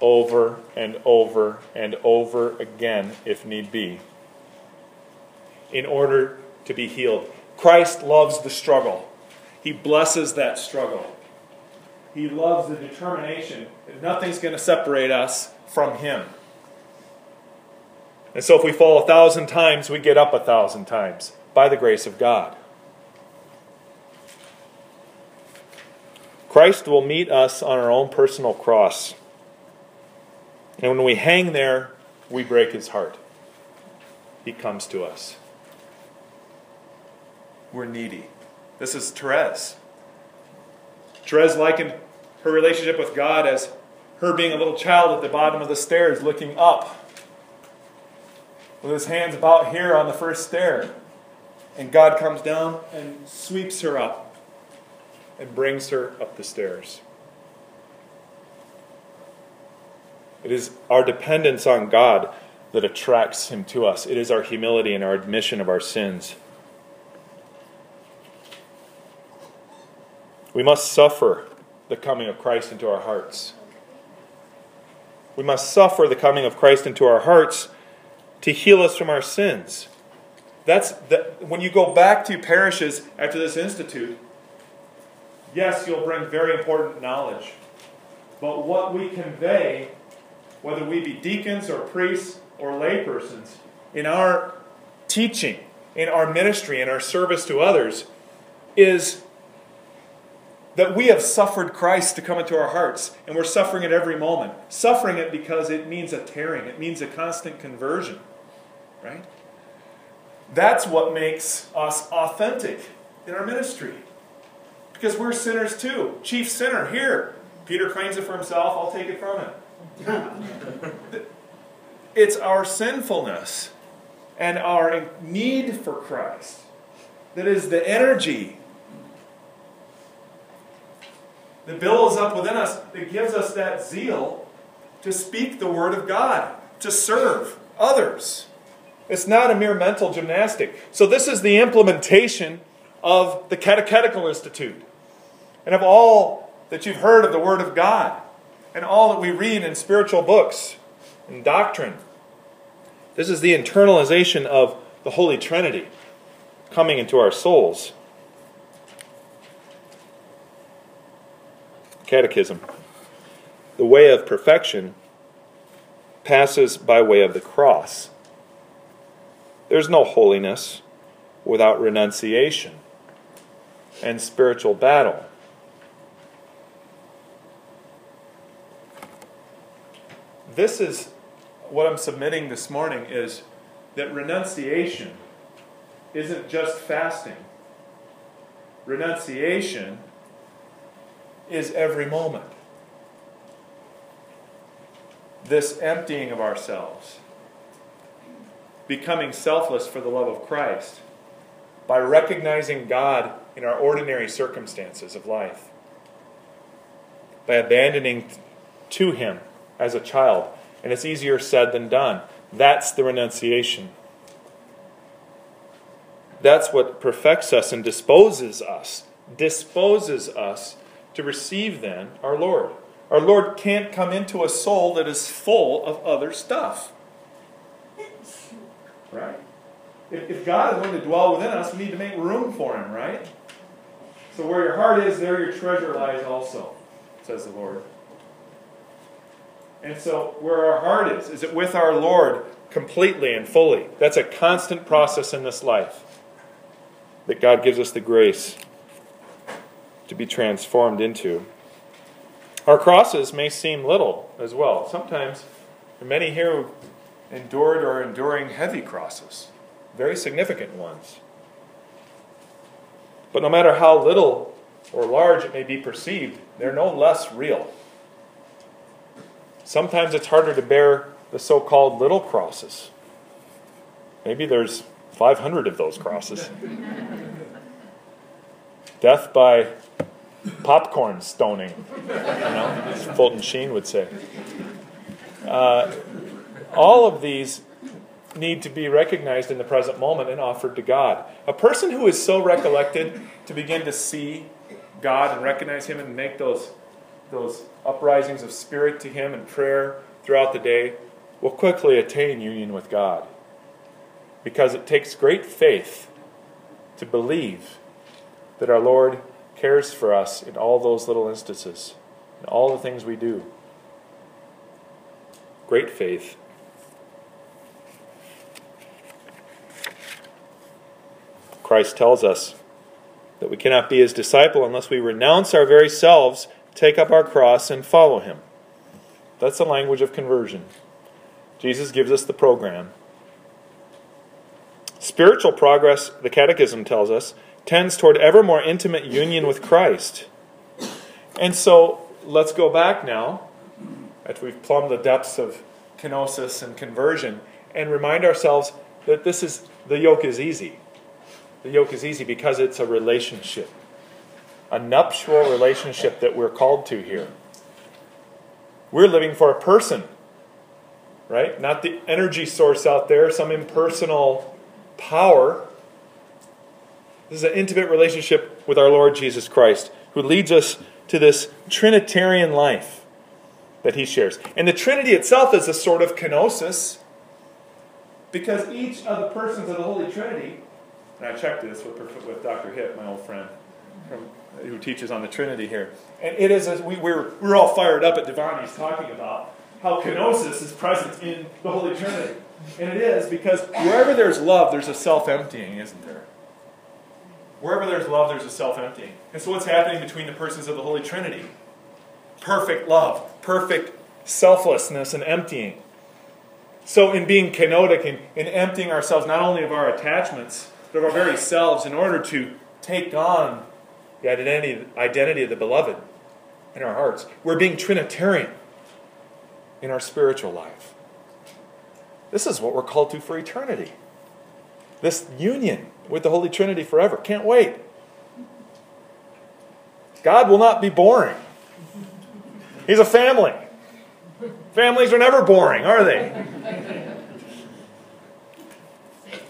over and over and over again, if need be, in order to be healed. Christ loves the struggle, He blesses that struggle. He loves the determination that nothing's going to separate us from Him. And so if we fall a thousand times, we get up a thousand times by the grace of God. Christ will meet us on our own personal cross. And when we hang there, we break his heart. He comes to us. We're needy. This is Therese. Therese likened her relationship with God as her being a little child at the bottom of the stairs looking up with his hands about here on the first stair. And God comes down and sweeps her up and brings her up the stairs. It is our dependence on God that attracts him to us. It is our humility and our admission of our sins. We must suffer the coming of Christ into our hearts. We must suffer the coming of Christ into our hearts to heal us from our sins. That's the, when you go back to parishes after this institute, yes, you'll bring very important knowledge. But what we convey, whether we be deacons or priests or laypersons, in our teaching, in our ministry, in our service to others, is that we have suffered Christ to come into our hearts, and we're suffering it every moment. Suffering it because it means a tearing, it means a constant conversion, right? That's what makes us authentic in our ministry. Because we're sinners too. Chief sinner, here. Peter claims it for himself, I'll take it from him. it's our sinfulness and our need for Christ that is the energy that builds up within us, that gives us that zeal to speak the Word of God, to serve others. It's not a mere mental gymnastic. So, this is the implementation of the Catechetical Institute and of all that you've heard of the Word of God and all that we read in spiritual books and doctrine. This is the internalization of the Holy Trinity coming into our souls. Catechism. The way of perfection passes by way of the cross. There's no holiness without renunciation and spiritual battle. This is what I'm submitting this morning is that renunciation isn't just fasting. Renunciation is every moment. This emptying of ourselves, becoming selfless for the love of Christ, by recognizing God in our ordinary circumstances of life, by abandoning to Him as a child. And it's easier said than done. That's the renunciation. That's what perfects us and disposes us, disposes us to receive then our Lord. Our Lord can't come into a soul that is full of other stuff. Right? If, if God is going to dwell within us, we need to make room for Him, right? So where your heart is, there your treasure lies also, says the Lord. And so, where our heart is, is it with our Lord completely and fully? That's a constant process in this life that God gives us the grace to be transformed into. Our crosses may seem little as well. Sometimes, many here endured or are enduring heavy crosses, very significant ones. But no matter how little or large it may be perceived, they're no less real. Sometimes it's harder to bear the so called little crosses. Maybe there's 500 of those crosses. Death by popcorn stoning, you know, as Fulton Sheen would say. Uh, all of these need to be recognized in the present moment and offered to God. A person who is so recollected to begin to see God and recognize Him and make those, those uprisings of spirit to Him and prayer throughout the day will quickly attain union with God. Because it takes great faith to believe that our Lord cares for us in all those little instances, in all the things we do. Great faith. Christ tells us that we cannot be his disciple unless we renounce our very selves, take up our cross, and follow him. That's the language of conversion. Jesus gives us the program. Spiritual progress, the Catechism tells us, tends toward ever more intimate union with Christ. And so let's go back now, after we've plumbed the depths of kenosis and conversion, and remind ourselves that this is the yoke is easy. The yoke is easy because it's a relationship, a nuptial relationship that we're called to here. We're living for a person, right? Not the energy source out there, some impersonal power this is an intimate relationship with our Lord Jesus Christ, who leads us to this Trinitarian life that he shares. And the Trinity itself is a sort of kenosis, because each of the persons of the Holy Trinity, and I checked this with, with Dr. Hipp, my old friend, from, who teaches on the Trinity here. And it is, as we, we're, we're all fired up at Devani's talking about how kenosis is present in the Holy Trinity. And it is because wherever there's love, there's a self emptying, isn't there? Wherever there's love, there's a self emptying. And so, what's happening between the persons of the Holy Trinity? Perfect love, perfect selflessness and emptying. So, in being kenotic and in emptying ourselves not only of our attachments, but of our very selves in order to take on the identity, identity of the beloved in our hearts, we're being Trinitarian in our spiritual life. This is what we're called to for eternity. This union with the Holy Trinity forever. Can't wait. God will not be boring. He's a family. Families are never boring, are they?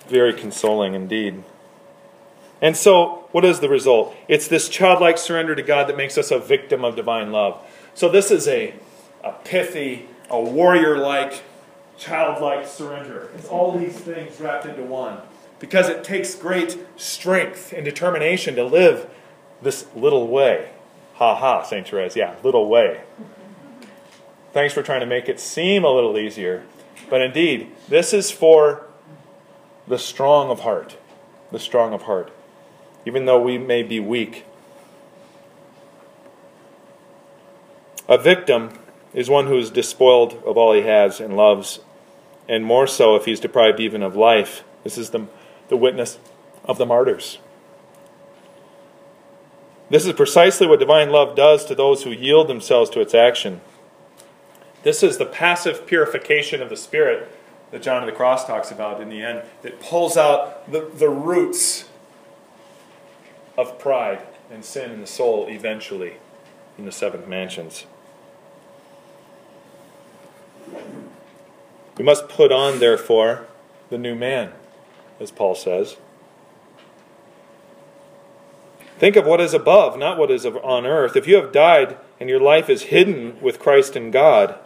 Very consoling indeed. And so, what is the result? It's this childlike surrender to God that makes us a victim of divine love. So, this is a, a pithy, a warrior like, childlike surrender. It's all these things wrapped into one because it takes great strength and determination to live this little way. Ha ha, St. Therese, yeah, little way. Thanks for trying to make it seem a little easier. But indeed, this is for the strong of heart. The strong of heart. Even though we may be weak. A victim is one who is despoiled of all he has and loves, and more so if he's deprived even of life. This is the the witness of the martyrs. This is precisely what divine love does to those who yield themselves to its action. This is the passive purification of the Spirit that John of the Cross talks about in the end, that pulls out the, the roots of pride and sin in the soul eventually in the seventh mansions. We must put on, therefore, the new man as Paul says. Think of what is above, not what is on earth. If you have died and your life is hidden with Christ in God,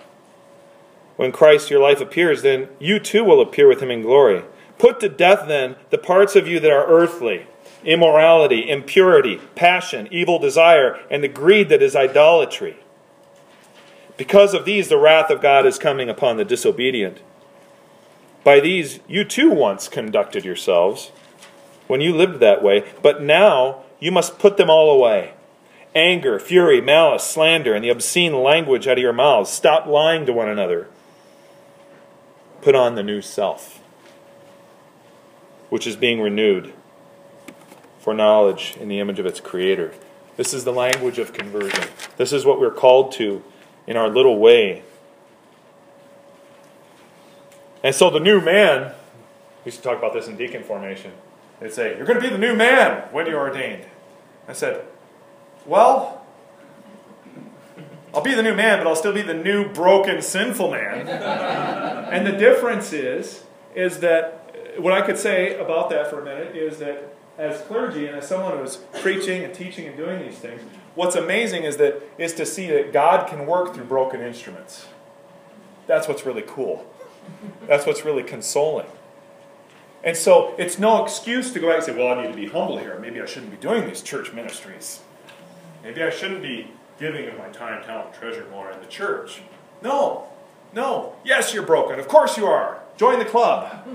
when Christ your life appears, then you too will appear with him in glory. Put to death then the parts of you that are earthly immorality, impurity, passion, evil desire, and the greed that is idolatry. Because of these, the wrath of God is coming upon the disobedient. By these, you too once conducted yourselves when you lived that way, but now you must put them all away anger, fury, malice, slander, and the obscene language out of your mouths. Stop lying to one another. Put on the new self, which is being renewed for knowledge in the image of its creator. This is the language of conversion. This is what we're called to in our little way. And so the new man, we used to talk about this in deacon formation. They'd say, You're going to be the new man when you're ordained. I said, Well, I'll be the new man, but I'll still be the new, broken, sinful man. and the difference is, is that uh, what I could say about that for a minute is that as clergy and as someone who's preaching and teaching and doing these things, what's amazing is that is to see that God can work through broken instruments. That's what's really cool. That's what's really consoling. And so it's no excuse to go back and say, well, I need to be humble here. Maybe I shouldn't be doing these church ministries. Maybe I shouldn't be giving of my time, talent, treasure more in the church. No, no. Yes, you're broken. Of course you are. Join the club.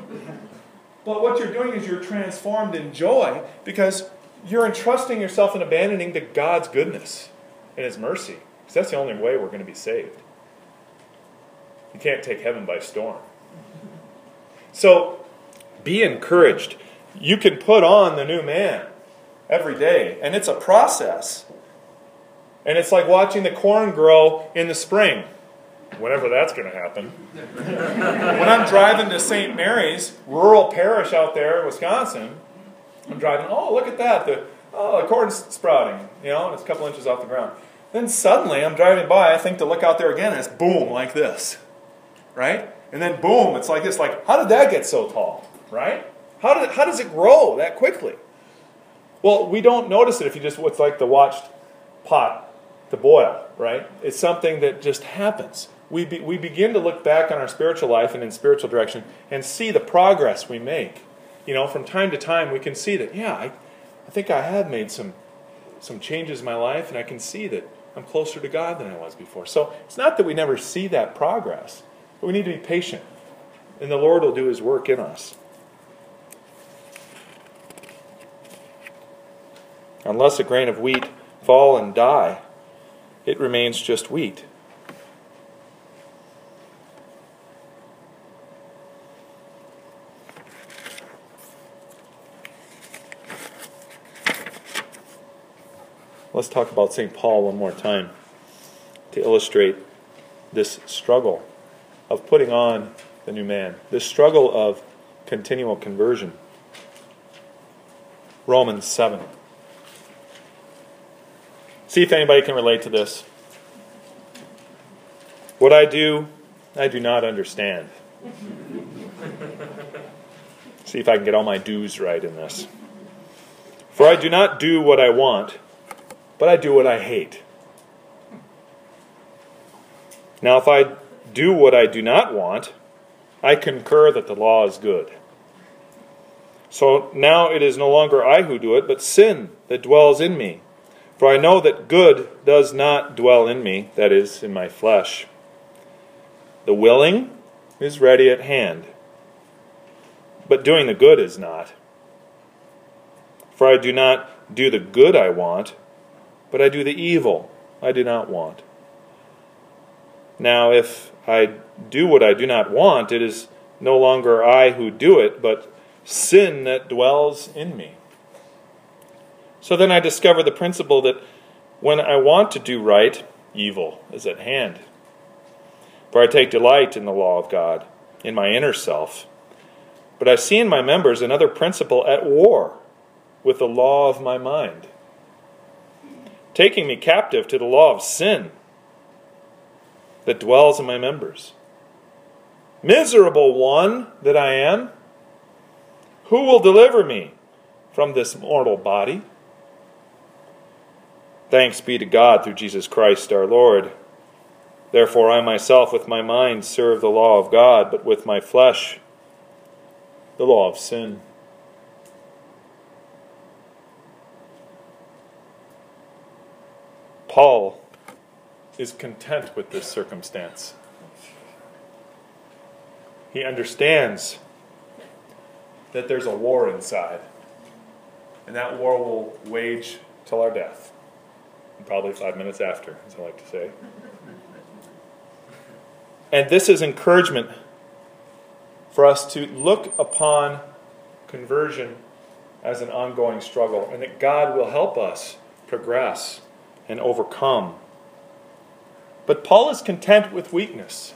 But what you're doing is you're transformed in joy because you're entrusting yourself and abandoning to God's goodness and His mercy. Because that's the only way we're going to be saved. You can't take heaven by storm. So be encouraged. You can put on the new man every day, and it's a process. And it's like watching the corn grow in the spring whenever that's going to happen. when I'm driving to St. Mary's, rural parish out there, in Wisconsin, I'm driving, oh, look at that. The, oh, the corn's sprouting, you know, and it's a couple inches off the ground. Then suddenly I'm driving by, I think to look out there again, and it's boom, like this. Right? And then boom, it's like this. Like, how did that get so tall? Right? How, did, how does it grow that quickly? Well, we don't notice it if you just, what's like the watched pot to boil, right? It's something that just happens we, be, we begin to look back on our spiritual life and in spiritual direction and see the progress we make. You know, from time to time, we can see that, yeah, I, I think I have made some, some changes in my life, and I can see that I'm closer to God than I was before. So it's not that we never see that progress, but we need to be patient, and the Lord will do His work in us. Unless a grain of wheat fall and die, it remains just wheat. Let's talk about St. Paul one more time to illustrate this struggle of putting on the new man, this struggle of continual conversion. Romans 7. See if anybody can relate to this. What I do, I do not understand. See if I can get all my do's right in this. For I do not do what I want but I do what I hate. Now, if I do what I do not want, I concur that the law is good. So now it is no longer I who do it, but sin that dwells in me. For I know that good does not dwell in me, that is, in my flesh. The willing is ready at hand, but doing the good is not. For I do not do the good I want, but I do the evil I do not want. Now, if I do what I do not want, it is no longer I who do it, but sin that dwells in me. So then I discover the principle that when I want to do right, evil is at hand. For I take delight in the law of God, in my inner self. But I see in my members another principle at war with the law of my mind taking me captive to the law of sin that dwells in my members. Miserable one that I am, who will deliver me from this mortal body? Thanks be to God through Jesus Christ our Lord. Therefore, I myself with my mind serve the law of God, but with my flesh the law of sin. Paul is content with this circumstance. He understands that there's a war inside, and that war will wage till our death, probably five minutes after, as I like to say. And this is encouragement for us to look upon conversion as an ongoing struggle, and that God will help us progress and overcome. But Paul is content with weakness.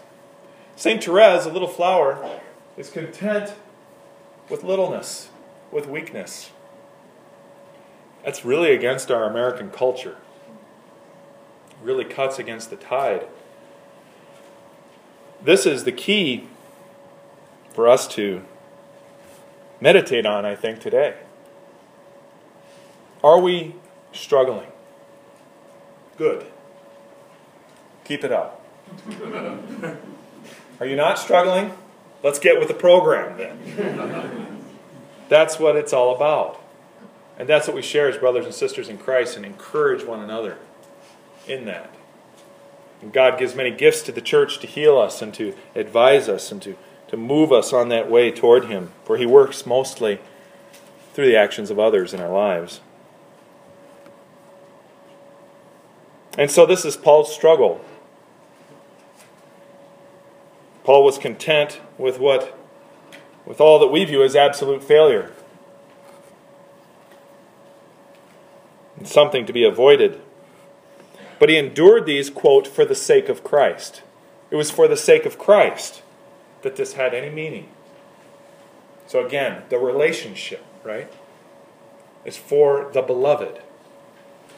St. Therese, a little flower, is content with littleness, with weakness. That's really against our American culture. It really cuts against the tide. This is the key for us to meditate on, I think, today. Are we struggling? Good. Keep it up. Are you not struggling? Let's get with the program then. That's what it's all about. And that's what we share as brothers and sisters in Christ and encourage one another in that. And God gives many gifts to the church to heal us and to advise us and to, to move us on that way toward Him, for He works mostly through the actions of others in our lives. And so this is Paul's struggle. Paul was content with what with all that we view as absolute failure. And something to be avoided. But he endured these, quote, for the sake of Christ. It was for the sake of Christ that this had any meaning. So again, the relationship, right? Is for the beloved.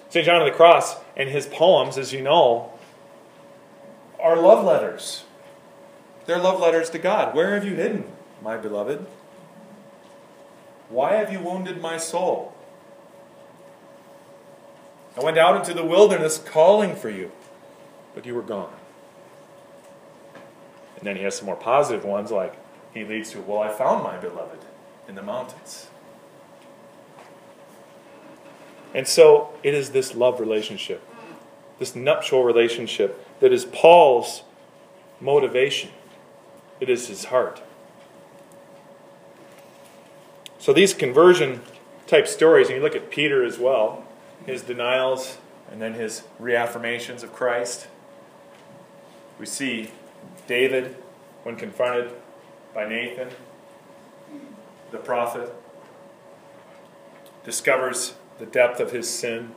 St. John of the Cross and his poems, as you know, are love letters. They're love letters to God. Where have you hidden, my beloved? Why have you wounded my soul? I went out into the wilderness calling for you, but you were gone. And then he has some more positive ones, like he leads to, Well, I found my beloved in the mountains. And so it is this love relationship, this nuptial relationship, that is Paul's motivation. It is his heart. So these conversion type stories, and you look at Peter as well, his denials and then his reaffirmations of Christ. We see David when confronted by Nathan, the prophet, discovers the depth of his sin,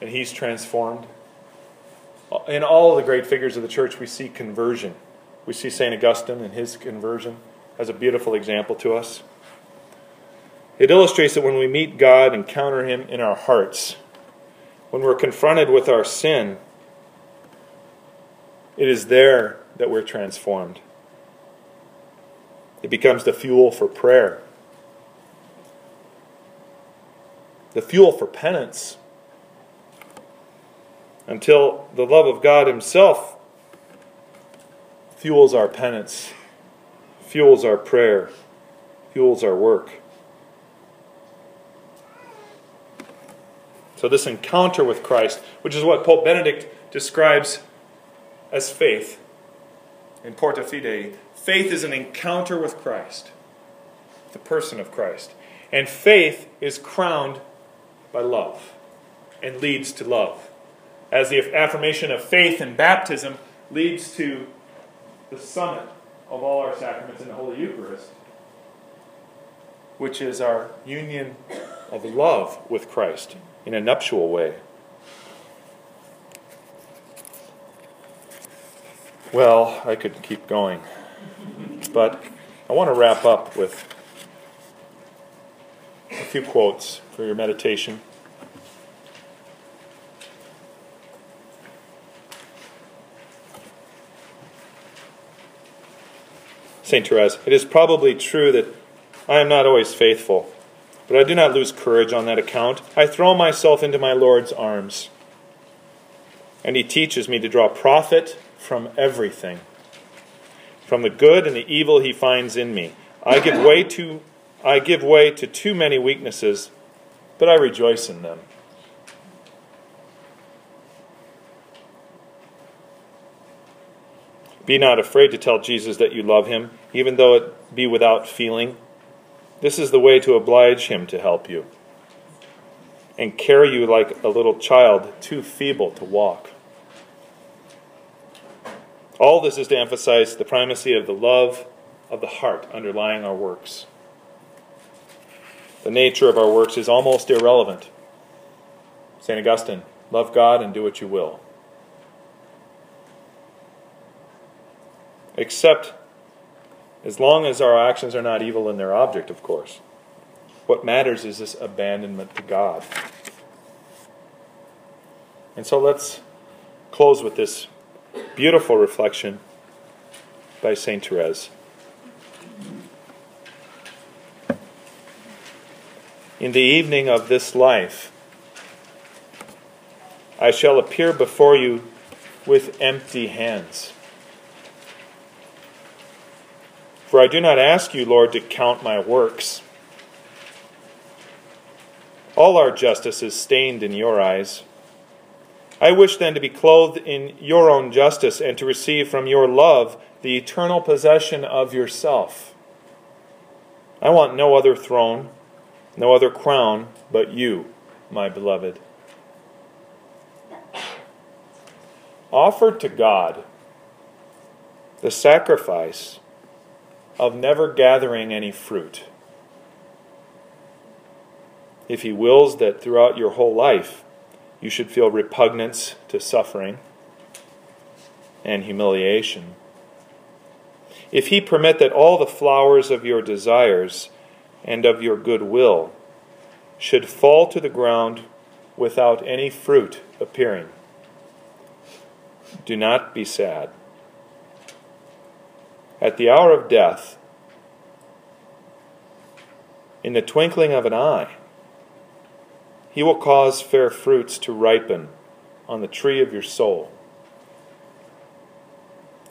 and he's transformed. In all the great figures of the church, we see conversion. We see St. Augustine and his conversion as a beautiful example to us. It illustrates that when we meet God, and encounter Him in our hearts, when we're confronted with our sin, it is there that we're transformed. It becomes the fuel for prayer. The fuel for penance until the love of God Himself fuels our penance, fuels our prayer, fuels our work. So, this encounter with Christ, which is what Pope Benedict describes as faith in Porta Fidei, faith is an encounter with Christ, the person of Christ. And faith is crowned by love and leads to love. As the affirmation of faith in baptism leads to the summit of all our sacraments in the Holy Eucharist, which is our union of love with Christ in a nuptial way. Well, I could keep going, but I want to wrap up with a few quotes for your meditation. St. Therese, it is probably true that I am not always faithful, but I do not lose courage on that account. I throw myself into my Lord's arms, and He teaches me to draw profit from everything, from the good and the evil He finds in me. I give way to I give way to too many weaknesses, but I rejoice in them. Be not afraid to tell Jesus that you love him, even though it be without feeling. This is the way to oblige him to help you and carry you like a little child too feeble to walk. All this is to emphasize the primacy of the love of the heart underlying our works. The nature of our works is almost irrelevant. St. Augustine, love God and do what you will. Except as long as our actions are not evil in their object, of course. What matters is this abandonment to God. And so let's close with this beautiful reflection by St. Therese. In the evening of this life, I shall appear before you with empty hands. For I do not ask you, Lord, to count my works. All our justice is stained in your eyes. I wish then to be clothed in your own justice and to receive from your love the eternal possession of yourself. I want no other throne, no other crown but you, my beloved. Offered to God the sacrifice of never gathering any fruit if He wills that throughout your whole life you should feel repugnance to suffering and humiliation. If He permit that all the flowers of your desires and of your goodwill should fall to the ground without any fruit appearing, do not be sad. At the hour of death, in the twinkling of an eye, he will cause fair fruits to ripen on the tree of your soul.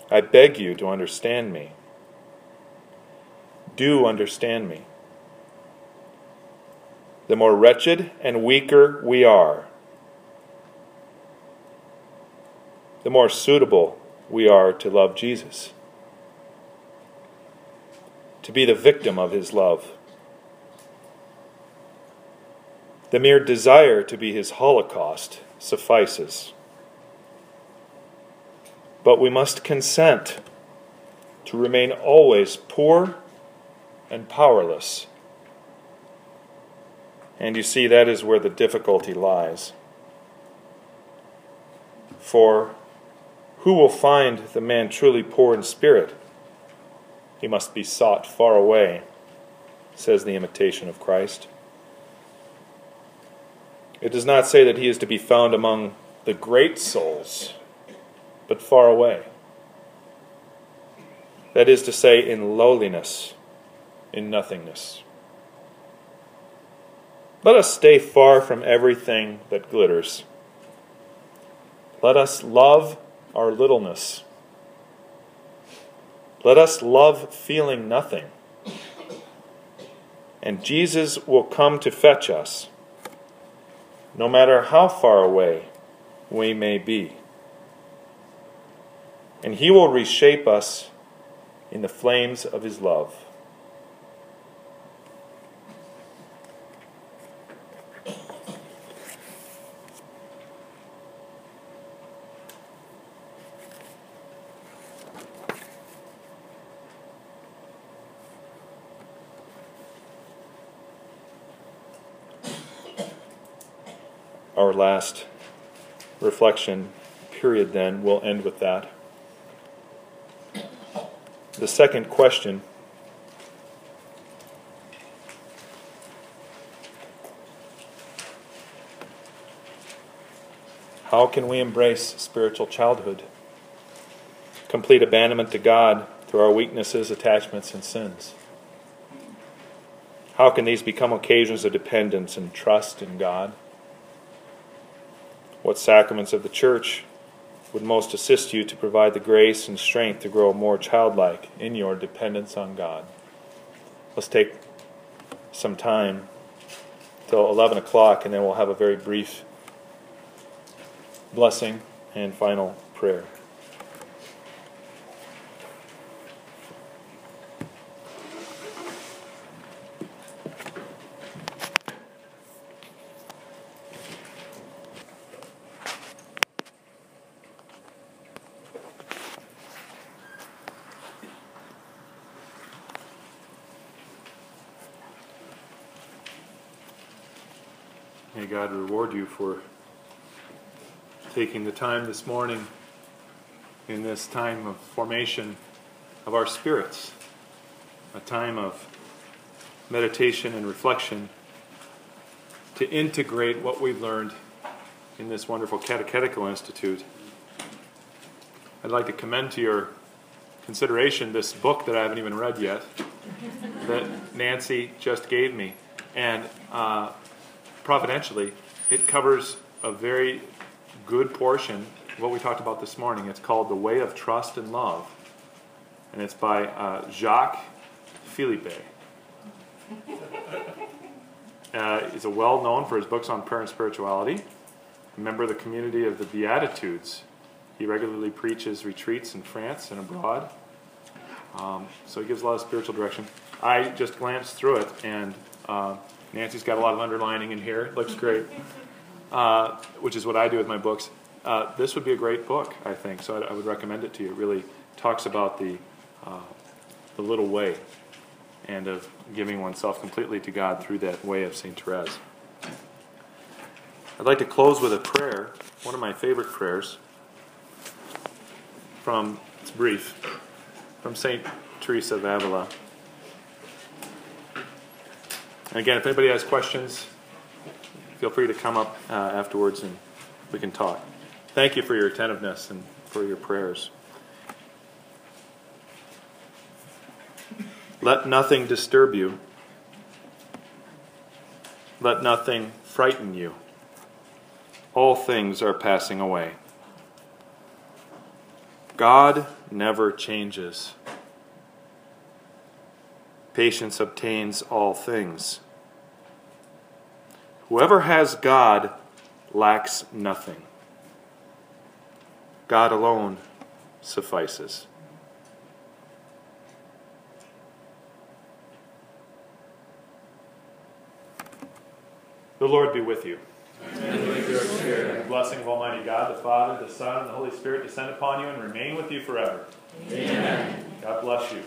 I beg you to understand me. Do understand me. The more wretched and weaker we are, the more suitable we are to love Jesus, to be the victim of his love. The mere desire to be his holocaust suffices. But we must consent to remain always poor and powerless. And you see, that is where the difficulty lies. For who will find the man truly poor in spirit? He must be sought far away, says the imitation of Christ. It does not say that he is to be found among the great souls, but far away. That is to say, in lowliness, in nothingness. Let us stay far from everything that glitters. Let us love our littleness. Let us love feeling nothing. And Jesus will come to fetch us no matter how far away we may be. And He will reshape us in the flames of His love. Our last reflection period, then, we'll end with that. The second question How can we embrace spiritual childhood? Complete abandonment to God through our weaknesses, attachments, and sins. How can these become occasions of dependence and trust in God? What sacraments of the church would most assist you to provide the grace and strength to grow more childlike in your dependence on God? Let's take some time till 11 o'clock, and then we'll have a very brief blessing and final prayer. May God reward you for taking the time this morning in this time of formation of our spirits, a time of meditation and reflection to integrate what we've learned in this wonderful catechetical institute. I'd like to commend to your consideration this book that I haven't even read yet that Nancy just gave me. And uh, providentially, it covers a very good portion of what we talked about this morning. It's called The Way of Trust and Love. And it's by uh, Jacques Philippe. Uh, he's a well known for his books on prayer and spirituality, a member of the community of the Beatitudes. He regularly preaches retreats in France and abroad. Um, so he gives a lot of spiritual direction. I just glanced through it, and uh, Nancy's got a lot of underlining in here. It looks great, uh, which is what I do with my books. Uh, this would be a great book, I think, so I, I, would recommend it to you. It really talks about the, uh, the little way and of giving oneself completely to God through that way of St. Therese. I'd like to close with a prayer, one of my favorite prayers from, it's brief, from St. Teresa of Avila. Again, if anybody has questions, feel free to come up uh, afterwards and we can talk. Thank you for your attentiveness and for your prayers. Let nothing disturb you. Let nothing frighten you. All things are passing away. God never changes. Patience obtains all things. Whoever has God lacks nothing. God alone suffices. The Lord be with you. And with your spirit. The blessing of Almighty God, the Father, the Son, and the Holy Spirit descend upon you and remain with you forever. Amen. God bless you.